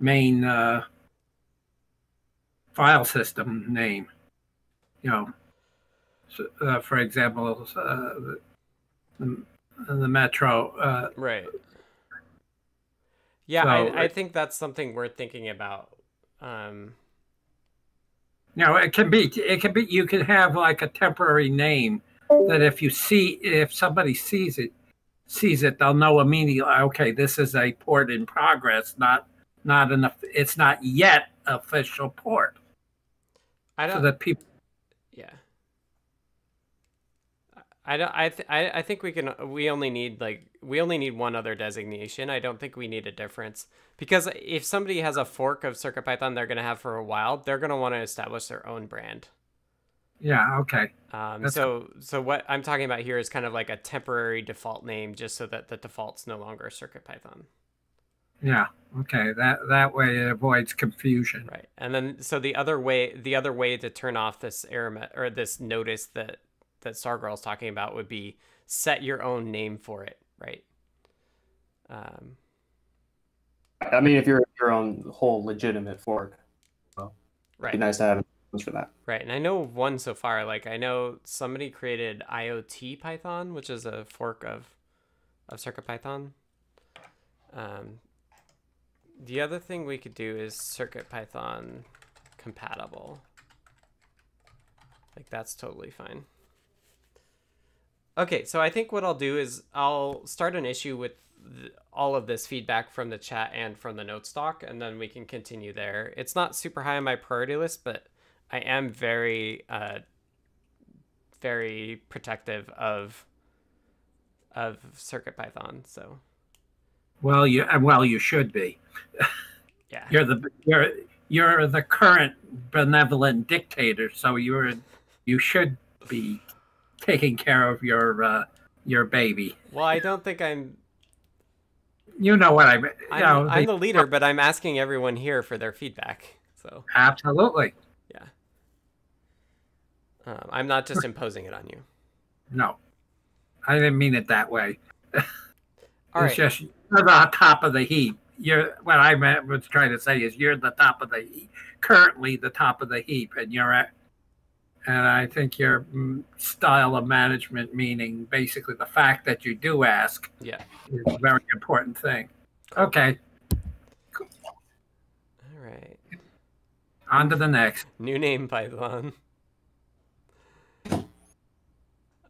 main uh, file system name. You know, so, uh, for example, uh, the, the Metro. Uh, Right. Yeah, So, I, I think that's something worth thinking about. Um, No, it can be. It can be. You can have like a temporary name that if you see, if somebody sees it, sees it, they'll know immediately. Okay, this is a port in progress, not not enough It's not yet official port. I So don't. that people. yeah. I don't. I, th- I I think we can. We only need like we only need one other designation. I don't think we need a difference because if somebody has a fork of CircuitPython they're gonna have for a while, they're gonna want to establish their own brand. Yeah. Okay. Um, That's so so what I'm talking about here is kind of like a temporary default name, just so that the default's no longer CircuitPython. Yeah. Okay. That that way it avoids confusion. Right. And then so the other way the other way to turn off this error or this notice that that Stargirl's talking about would be set your own name for it, right? Um, I mean, if you're your own whole legitimate fork, well, it'd right. be nice to have for that. Right. And I know one so far. Like I know somebody created IoT Python, which is a fork of of CircuitPython. Um, the other thing we could do is CircuitPython compatible. Like that's totally fine. Okay, so I think what I'll do is I'll start an issue with th- all of this feedback from the chat and from the note stock, and then we can continue there. It's not super high on my priority list, but I am very, uh, very protective of of CircuitPython. So Well, you uh, well you should be. yeah, You're the you're you're the current benevolent dictator, so you're you should be taking care of your uh, your baby. Well, I don't think I'm. You know what I mean. You I'm, know, I'm they- the leader, but I'm asking everyone here for their feedback. So Absolutely. Yeah. Um, I'm not just imposing it on you. No, I didn't mean it that way. All it's right. just you're the top of the heap. You're what I meant was trying to say is you're the top of the heap, currently the top of the heap, and you're at. And I think your mm, style of management, meaning basically the fact that you do ask, Yeah. is a very important thing. Okay, All right. on to the next. New name Python.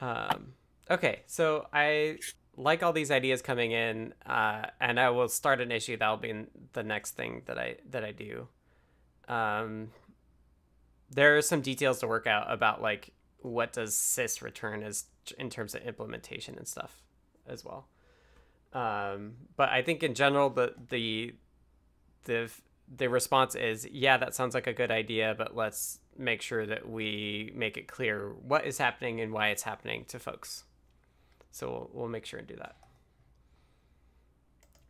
Um, okay, so I like all these ideas coming in, uh, and I will start an issue. That'll be the next thing that I that I do. Um, there are some details to work out about like what does sys return as in terms of implementation and stuff as well. Um, but I think in general the the the the response is yeah that sounds like a good idea but let's make sure that we make it clear what is happening and why it's happening to folks. So we'll, we'll make sure and do that.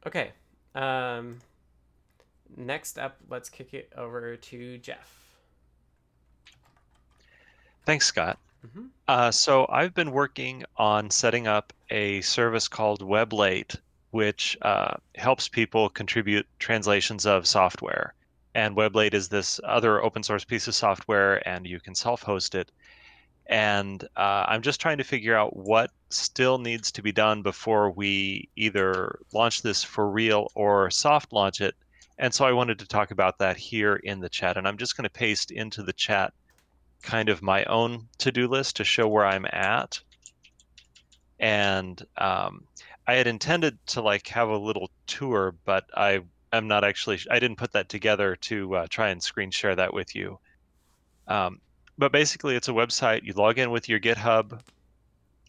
Okay um next up let's kick it over to jeff Thanks, Scott. Mhm. Uh, so I've been working on setting up a service called WebLate, which uh, helps people contribute translations of software. And WebLate is this other open source piece of software, and you can self-host it. And uh, I'm just trying to figure out what still needs to be done before we either launch this for real or soft launch it. And so I wanted to talk about that here in the chat. And I'm just going to paste into the chat kind of my own to-do list to show where I'm at. And um, I had intended to like have a little tour, but I am not actually. I didn't put that together to uh, try and screen share that with you. Um, but basically, it's a website. You log in with your GitHub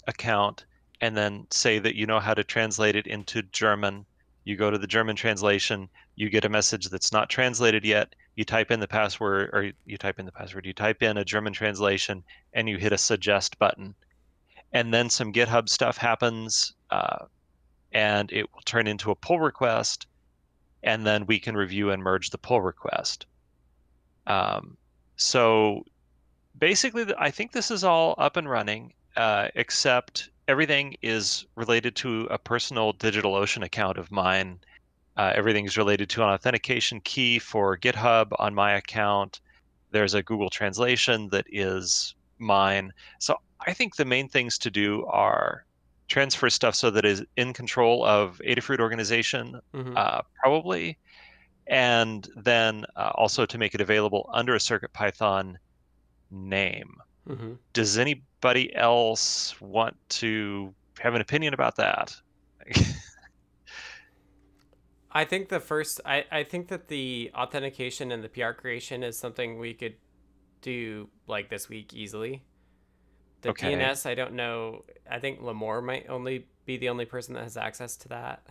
account, and then say that you know how to translate it into German. You go to the German translation. You get a message that's not translated yet you type in the password or you type in the password you type in a german translation and you hit a suggest button. And then some github stuff happens uh, and it will turn into a pull request and then we can review and merge the pull request. Um, so basically i think this is all up and running uh, except everything is related to a personal DigitalOcean account of mine uh, everything is related to an authentication key for GitHub on my account. There's a Google translation that is mine. So I think the main things to do are transfer stuff so that is in control of Adafruit organization, Mhm. uh, probably, and then uh, also to make it available under a CircuitPython name. hmm Does anybody else want to have an opinion about that? I think the first, I, I think that the authentication and the PR creation is something we could do like this week easily. The Okay. DNS, I don't know. I think Limor might only be the only person that has access to that.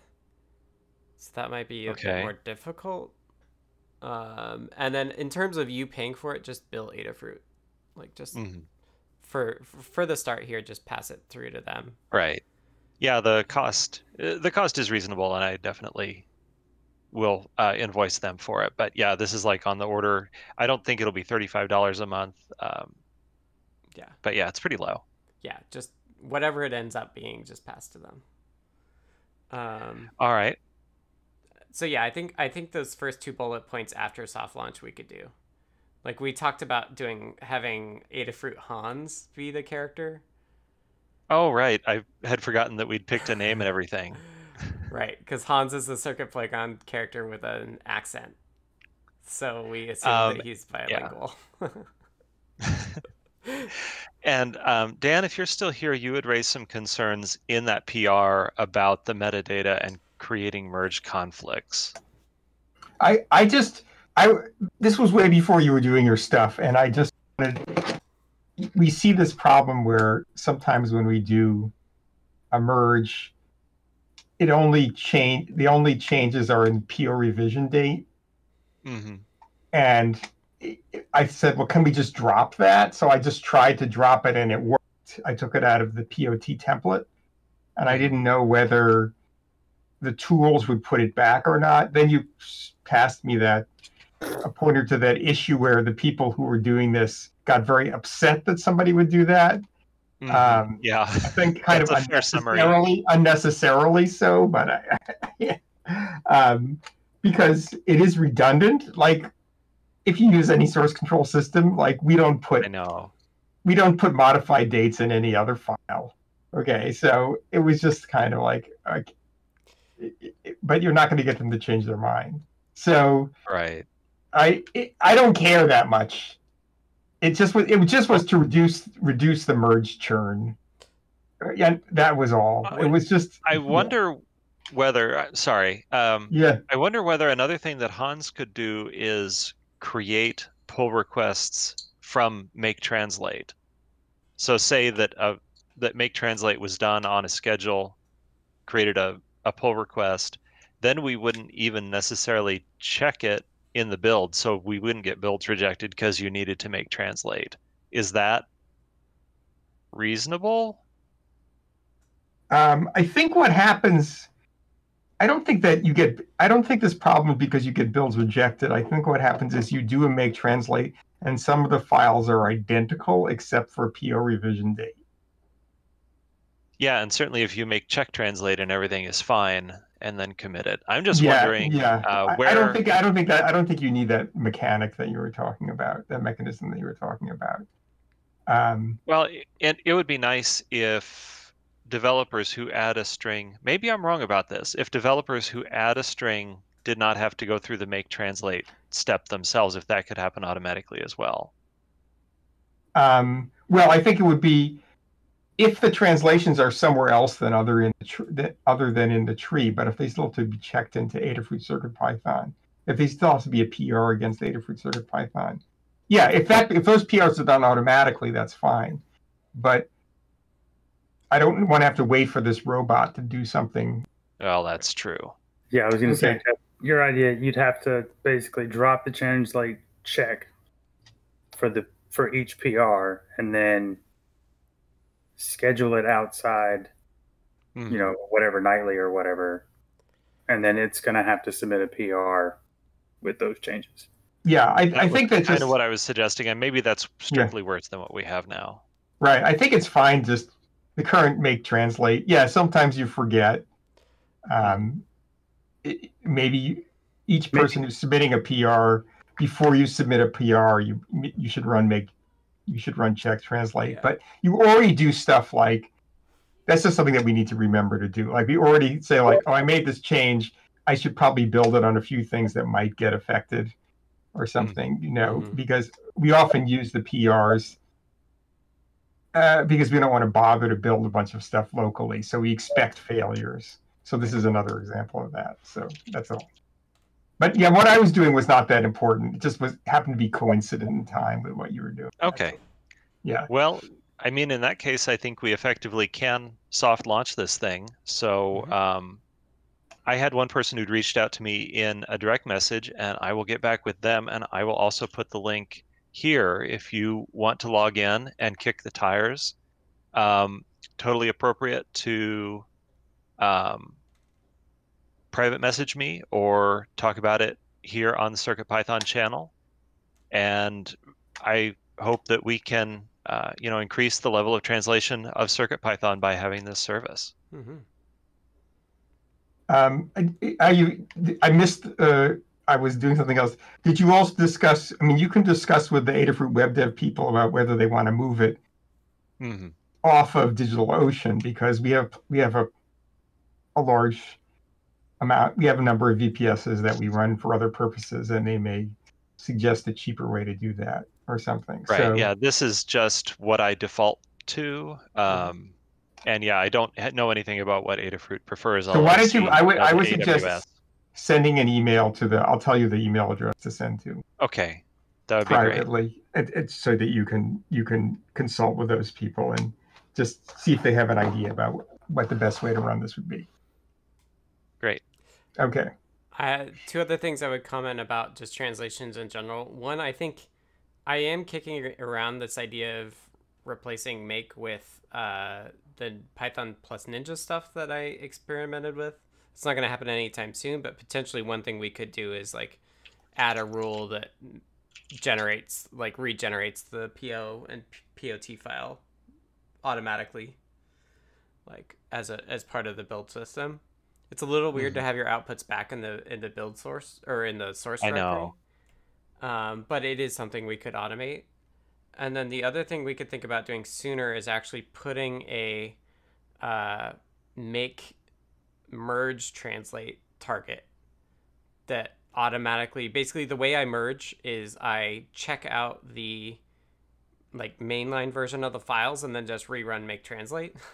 So that might be a bit more difficult. Um, and then in terms of you paying for it, just bill Adafruit. Like just Mhm. for for the start here, just pass it through to them. Right. Yeah, the cost uh, the cost is reasonable, and I definitely will uh, invoice them for it. But yeah, this is like on the order. I don't think it'll be thirty five dollars a month. Um, Yeah. but yeah, it's pretty low. Yeah, just whatever it ends up being, just pass to them. Um, All right. so yeah, I think I think those first two bullet points after soft launch we could do. Like we talked about doing having Adafruit Hans be the character. Oh right, I had forgotten that we'd picked a name and everything. Right, because Hans is the Circuit Playground character with an accent. So we assume Um, that he's yeah. bilingual. And um, Dan, if you're still here, you had raised some concerns in that PR about the metadata and creating merge conflicts. I I just I this was way before you were doing your stuff, and I just wanted. We see this problem where sometimes when we do a merge, it only change the only changes are in PO revision date, hmm and I said, well, can we just drop that? So I just tried to drop it, and it worked. I took it out of the POT template, and I didn't know whether the tools would put it back or not. Then you passed me that a pointer to that issue where the people who were doing this got very upset that somebody would do that. Mhm. Um, yeah. I think kind of a fair summary. unnecessarily, unnecessarily so, but I, um, because it is redundant. Like if you use any source control system, like we don't put I know. we don't put modified dates in any other file. Okay, so it was just kind of like, like it- it- but you're not going to get them to change their mind. So Right. I it, I don't care that much. It just was it just was to reduce reduce the merge churn. Uh, Yeah, that was all. It was just I wonder whether uh, sorry. Um Yeah, I wonder whether another thing that Hans could do is create pull requests from make translate. So say that uh, that make translate was done on a schedule, created a, a pull request, then we wouldn't even necessarily check it in the build, so we wouldn't get builds rejected because you needed to make translate. Is that reasonable? Um, I think what happens, I don't think that you get, I don't think this problem is because you get builds rejected. I think what happens is you do a make translate and some of the files are identical except for PO revision date. Yeah, and certainly if you make check translate and everything is fine and then commit it. I'm just yeah, wondering yeah. uh, where I don't think, I don't think that, I don't think you need that mechanic that you were talking about, that mechanism that you were talking about. Um, Well, it, it would be nice if developers who add a string, maybe I'm wrong about this, if developers who add a string did not have to go through the make translate step themselves, if that could happen automatically as well. Um, well, I think it would be if the translations are somewhere else than other in the tr- that- other than in the tree, but if they still have to be checked into Adafruit Circuit Python, if they still have to be a PR against Adafruit Circuit Python, yeah, if that if those PRs are done automatically, that's fine. But I don't want to have to wait for this robot to do something. Well, that's true. Yeah, I was going to say Okay. Jeff, your idea. You'd have to basically drop the translate check for the for each PR, and then schedule it outside. Mhm. You know, whatever nightly or whatever, and then it's going to have to submit a PR with those changes. Yeah, I, That I think that's kind just of what I was suggesting, and maybe that's strictly worse than what we have now. Right. I think it's fine. Just the current make translate. Yeah. Sometimes you forget. Um, it, maybe each Maybe- person who's submitting a PR before you submit a PR, you you should run make you should run check translate. Yeah. But you already do stuff like that's just something that we need to remember to do. Like we already say like, oh, I made this change. I should probably build it on a few things that might get affected or something, you know, Mhm. because we often use the PRs uh, because we don't want to bother to build a bunch of stuff locally. So we expect failures. So this is another example of that. So that's all. But yeah, what I was doing was not that important. It just was happened to be coincident in time with what you were doing. Okay. Yeah. Well, I mean, in that case, I think we effectively can soft launch this thing. So Mhm. um, I had one person who'd reached out to me in a direct message, and I will get back with them, and I will also put the link here if you want to log in and kick the tires. Um, totally appropriate to um, private message me or talk about it here on the Circuit Python channel. And I hope that we can, uh, you know, increase the level of translation of Circuit Python by having this service. Mhm. Um, I, I, I missed. Uh, I was doing something else. Did you also discuss? I mean, you can discuss with the Adafruit Web Dev people about whether they want to move it hmm off of DigitalOcean because we have we have a a large amount. We have a number of VPSs that we run for other purposes, and they may suggest a cheaper way to do that or something. Right. So, Yeah. This is just what I default to. Um, and yeah, I don't know anything about what Adafruit prefers. So why I don't you? I would I would AWS. suggest sending an email to the. I'll tell you the email address to send to. Okay, that would be great. privately it, it's so that you can you can consult with those people and just see if they have an idea about what the best way to run this would be. Okay Uh, two other things I would comment about just translations in general. One, I think I am kicking around this idea of replacing make with uh, the Python plus Ninja stuff that I experimented with. It's not going to happen anytime soon, but potentially one thing we could do is like add a rule that generates like regenerates the PO and POT file automatically like as a as part of the build system. It's a little weird mm-hmm. to have your outputs back in the in the build source or in the source directory. I know. Um, but it is something we could automate. And then the other thing we could think about doing sooner is actually putting a uh, make merge translate target that automatically basically the way I merge is I check out the like mainline version of the files and then just rerun make translate.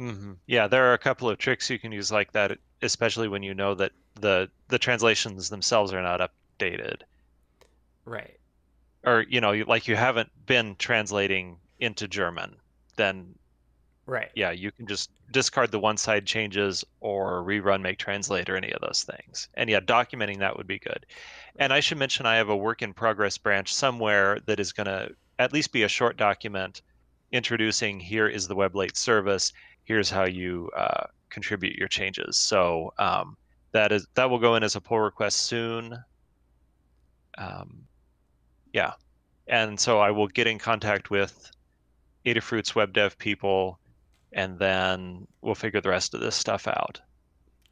Mm-hmm. Yeah, there are a couple of tricks you can use like that, especially when you know that the the translations themselves are not updated. Right. Or you know, like you haven't been translating into German, then right. Yeah, you can just discard the one side changes or rerun make translate or any of those things. And yeah, documenting that would be good. And I should mention I have a work in progress branch somewhere that is going to at least be a short document introducing here is the weblate service here's how you uh, contribute your changes. So um, that is that will go in as a pull request soon. Um, yeah, and so I will get in contact with Adafruit's web dev people, and then we'll figure the rest of this stuff out.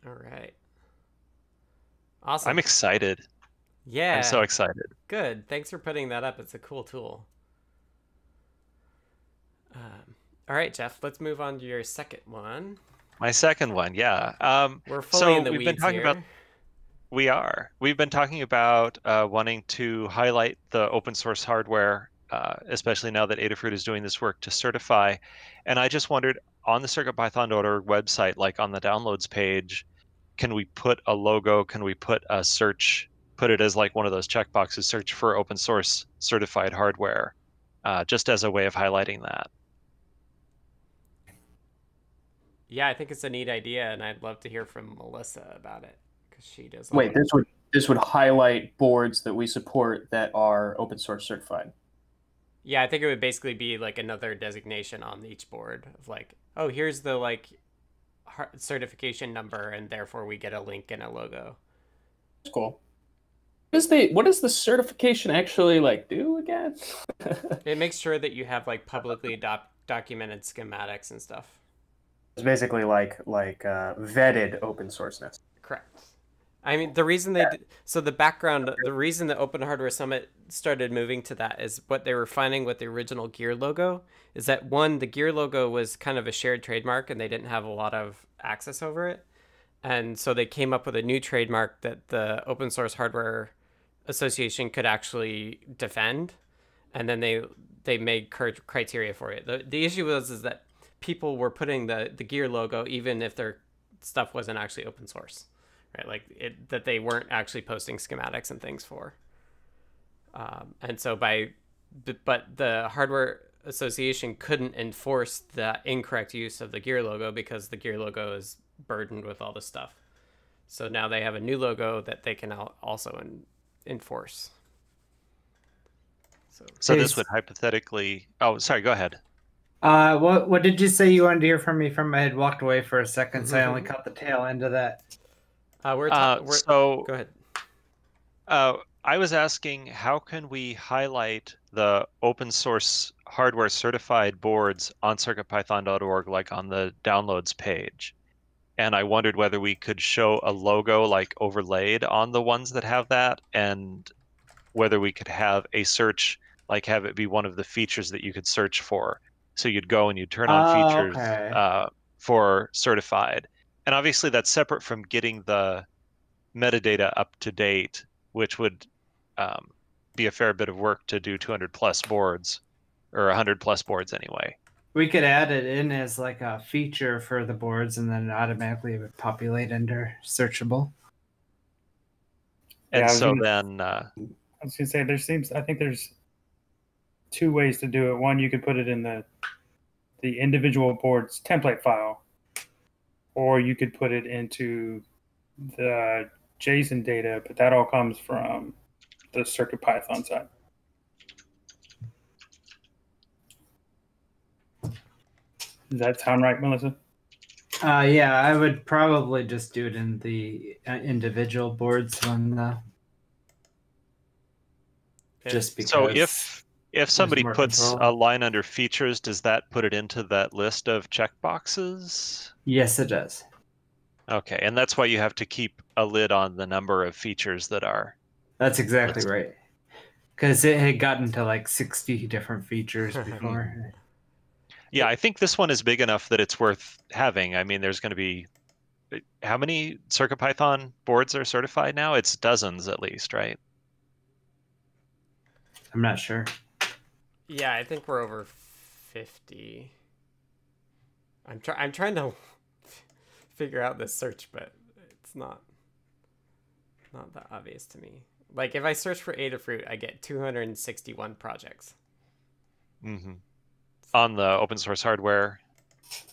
All right. Awesome. I'm excited. Yeah. I'm so excited. Good. Thanks for putting that up. It's a cool tool. Um, all right, Jeff, let's move on to your second one. My second one, yeah. Um, We're fully so in the we've weeds been talking here. about. We are. We've been talking about uh, wanting to highlight the open source hardware, uh, especially now that Adafruit is doing this work to certify. And I just wondered on the CircuitPython.org website, like on the downloads page, can we put a logo? Can we put a search? Put it as like one of those checkboxes: search for open source certified hardware, uh, just as a way of highlighting that. Yeah, I think it's a neat idea, and I'd love to hear from Melissa about it because she does. Wait, this would this would highlight boards that we support that are open source certified. Yeah, I think it would basically be like another designation on each board of like, oh, here's the like certification number, and therefore we get a link and a logo. That's cool. What is the what does the certification actually like do again? it makes sure that you have like publicly doc- documented schematics and stuff. It's basically like like uh, vetted open sourceness. Correct. I mean, the reason they did, so the background, the reason the Open Hardware Summit started moving to that is what they were finding with the original Gear logo is that one, the Gear logo was kind of a shared trademark and they didn't have a lot of access over it, and so they came up with a new trademark that the Open Source Hardware Association could actually defend, and then they they made criteria for it. the The issue was is that people were putting the the gear logo even if their stuff wasn't actually open source right? Like it that they weren't actually posting schematics and things for. Um, and so by but the hardware association couldn't enforce the incorrect use of the gear logo because the gear logo is burdened with all this stuff. So now they have a new logo that they can also enforce. So, so this would hypothetically oh sorry go ahead uh, what what did you say you wanted to hear from me? From I had walked away for a second, so I only caught the tail end of that. Uh, we're, ta- uh, we're so go ahead. Uh, I was asking how can we highlight the open source hardware certified boards on CircuitPython.org, like on the downloads page, and I wondered whether we could show a logo like overlaid on the ones that have that, and whether we could have a search like have it be one of the features that you could search for so you'd go and you'd turn on oh, features okay. uh, for certified. And obviously, that's separate from getting the metadata up to date, which would um, be a fair bit of work to do 200 plus boards or 100 plus boards anyway. We could add it in as like a feature for the boards, and then automatically it would populate under searchable. And yeah, so gonna, then, uh, I was gonna say there seems. I think there's two ways to do it. One, you could put it in the the individual board's template file, or you could put it into the JSON data, but that all comes from the Circuit Python side. Does that sound right, Melissa? Uh, yeah, I would probably just do it in the uh, individual boards one though. Just because. So if if somebody puts control. a line under features, does that put it into that list of checkboxes? Yes, it does. Okay, and that's why you have to keep a lid on the number of features that are. That's exactly That's- right. Because it had gotten to like sixty different features before. Yeah, I think this one is big enough that it's worth having. I mean, there's going to be eh, how many CircuitPython boards are certified now? It's dozens at least, right? I'm not sure. Yeah, I think we're over fifty. I'm try I'm trying to figure out this search, but it's not not that obvious to me. Like if I search for Adafruit, I get 261 projects. Mm-hmm. On the open source hardware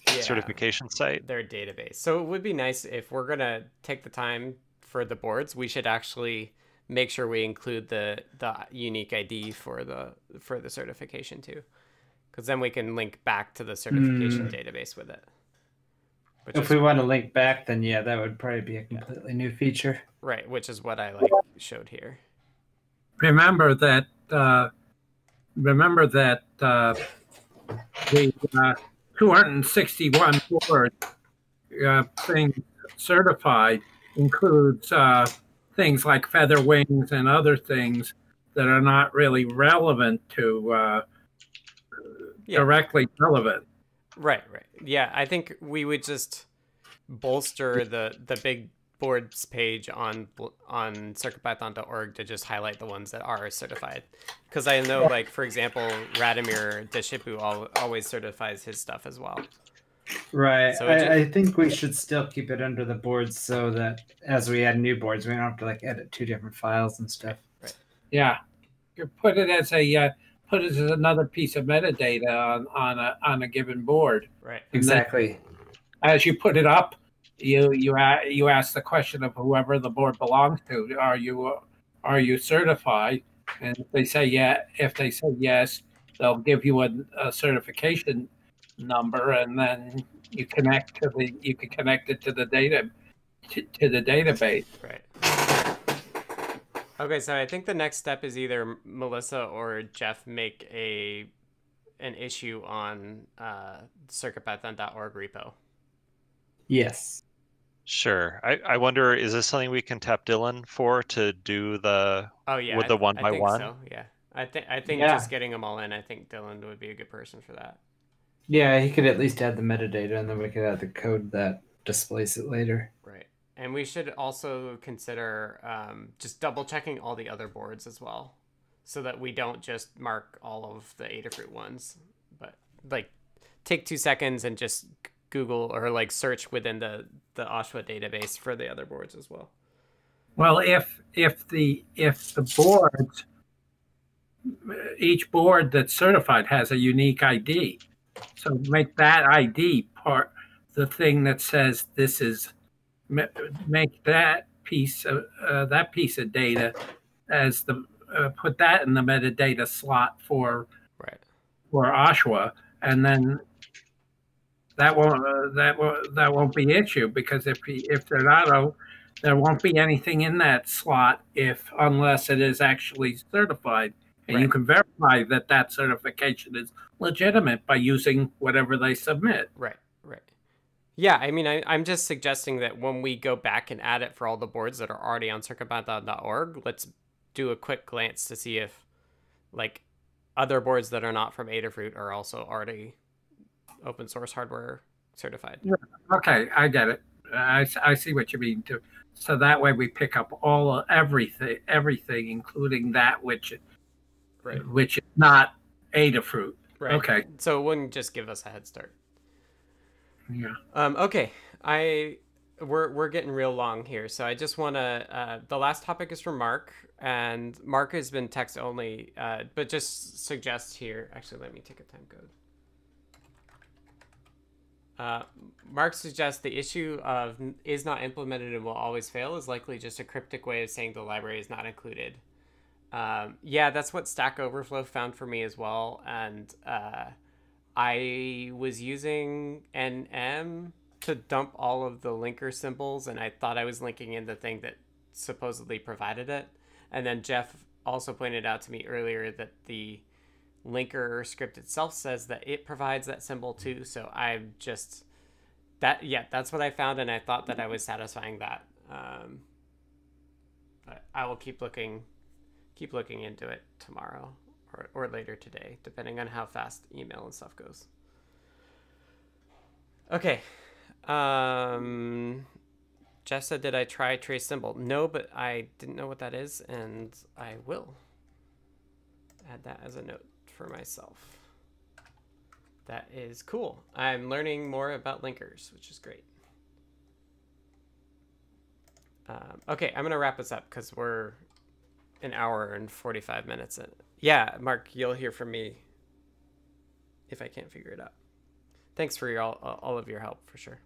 Yeah, certification site. their database. So it would be nice if we're gonna take the time for the boards, we should actually make sure we include the the unique ID for the for the certification too, because then we can link back to the certification database with it. Which If is, we want to link back, then yeah, that would probably be a completely new feature. right, which is what I like showed here. remember that uh, remember that uh, the uh, 261 board uh, thing certified includes uh, things like feather wings and other things that are not really relevant to uh, Yeah. directly relevant. Right, right. Yeah, I think we would just bolster the the big boards page on on circuitpython.org to just highlight the ones that are certified. Because I know, like for example, Radomir Deshipu always certifies his stuff as well. Right. So it ju- I, I think we should still keep it under the boards so that as we add new boards, we don't have to like edit two different files and stuff. Right. Yeah, you put it as a uh, put it as another piece of metadata on on a on a given board. Right. Exactly. as you put it up, you you a- you ask the question of whoever the board belongs to. Are you are you certified? And if they say yeah, if they say yes, they'll give you a, a certification number, and then you connect to the you can connect it to the data to, to the database. Right. Okay, so I think the next step is either Melissa or Jeff make a an issue on uh, circuitpython.org repo. Yes. Sure. I, I wonder, is this something we can tap Dylan for to do the Oh yeah, with I the one I by think one? So yeah, I think I think Yeah. just getting them all in. I think Dylan would be a good person for that. Yeah, he could at least add the metadata and then we could add the code that displays it later. Right. And we should also consider um, just double checking all the other boards as well, so that we don't just mark all of the Adafruit ones, but like take two seconds and just Google or like search within the the Oshwa database for the other boards as well. Well, if if the if the boards, each board that's certified has a unique ID, so make that ID part the thing that says this is make that piece of uh, that piece of data as the uh, put that in the metadata slot for Right. for Oshwa, and then that won't uh, that won't that won't be issue because if he, if they're not oh, there won't be anything in that slot if unless it is actually certified, and you can verify that that certification is legitimate by using whatever they submit. Right, right. Yeah, I mean, I, I'm just suggesting that when we go back and add it for all the boards that are already on circuitpython.org, let's do a quick glance to see if, like, other boards that are not from Adafruit are also already open source hardware certified. Okay, I get it. I, I see what you mean too. So that way we pick up all everything, everything, including that which Right. which is not Adafruit. Right. Okay. So it wouldn't just give us a head start. Yeah. Um, okay, I we're we're getting real long here, so I just want to. Uh, the last topic is from Mark, and Mark has been text only, uh, but just suggests here. Actually, let me take a time code. Uh, Mark suggests the issue of is not implemented and will always fail is likely just a cryptic way of saying the library is not included. Um, yeah, that's what Stack Overflow found for me as well, and uh, I was using NM to dump all of the linker symbols, and I thought I was linking in the thing that supposedly provided it. And then Jeff also pointed out to me earlier that the linker script itself says that it provides that symbol too. So I'm just that yeah, that's what I found, and I thought that I was satisfying that. Um, but I will keep looking, keep looking into it tomorrow or, or later today, depending on how fast email and stuff goes. Okay. Um, Jeff said, Did I try trace symbol? No, but I didn't know what that is, and I will add that as a note for myself. That is cool. I'm learning more about linkers, which is great. Um, okay, I'm going to wrap this up because we're an hour and 45 minutes in. Yeah, Mark, you'll hear from me if I can't figure it out. Thanks for your, all, all of your help, for sure.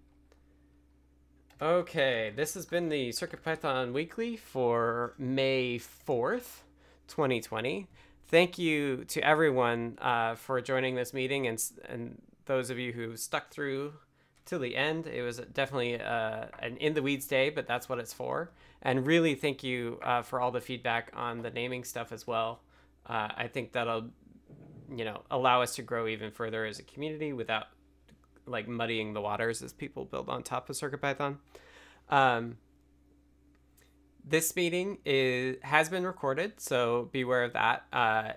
Okay, this has been the Circuit Python Weekly for May 4th, 2020. Thank you to everyone uh, for joining this meeting and, and those of you who stuck through till the end. It was definitely uh, an in the weeds day, but that's what it's for. And really, thank you uh, for all the feedback on the naming stuff as well. Uh, I think that'll, you know, allow us to grow even further as a community without like muddying the waters as people build on top of CircuitPython. Um, this meeting is has been recorded, so beware of that. Uh,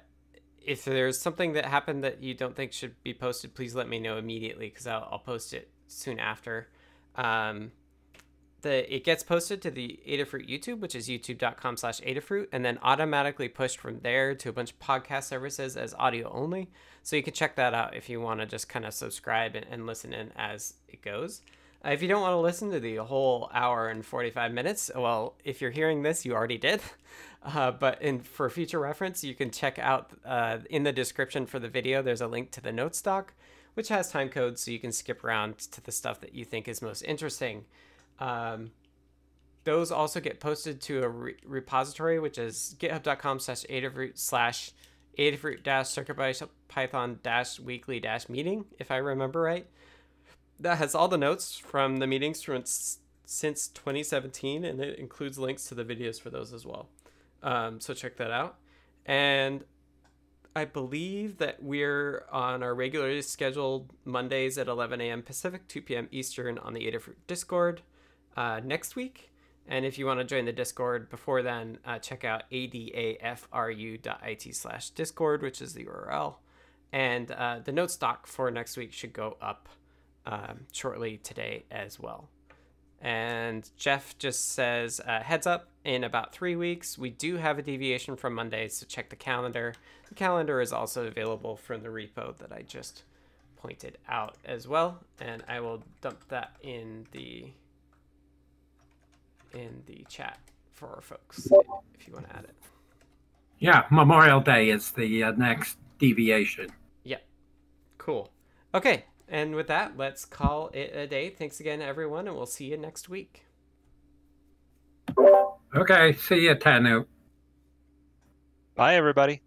if there's something that happened that you don't think should be posted, please let me know immediately because I'll, I'll, post it soon after. Um, the it gets posted to the Adafruit YouTube, which is youtube.com slash Adafruit, and then automatically pushed from there to a bunch of podcast services as audio only. So you can check that out if you want to just kind of subscribe and, and listen in as it goes. Uh, if you don't want to listen to the whole hour and 45 minutes, well, if you're hearing this, you already did. Uh, but in, for future reference, you can check out uh, in the description for the video, there's a link to the notes doc, which has time codes so you can skip around to the stuff that you think is most interesting. Um, those also get posted to a re- repository, which is github.com slash adafruit slash adafruit dash circuitpython dash weekly dash meeting, if I remember right. That has all the notes from the meetings from since 2017, and it includes links to the videos for those as well. Um, so check that out. And I believe that we're on our regularly scheduled Mondays at 11 a.m. Pacific, 2 p.m. Eastern on the Adafruit Discord uh, next week. And if you want to join the Discord before then, uh, check out adafru.it slash Discord, which is the URL. And uh, the notes doc for next week should go up um, shortly today as well. And Jeff just says, uh, heads up, in about three weeks, we do have a deviation from Mondays, so check the calendar. The calendar is also available from the repo that I just pointed out as well. And I will dump that in the in the chat for our folks if you want to add it. Yeah, Memorial Day is the uh, next deviation. Yep. Cool. Okay, and with that, let's call it a day. Thanks again, everyone, and we'll see you next week. Okay, see you, tannewt. Bye, everybody.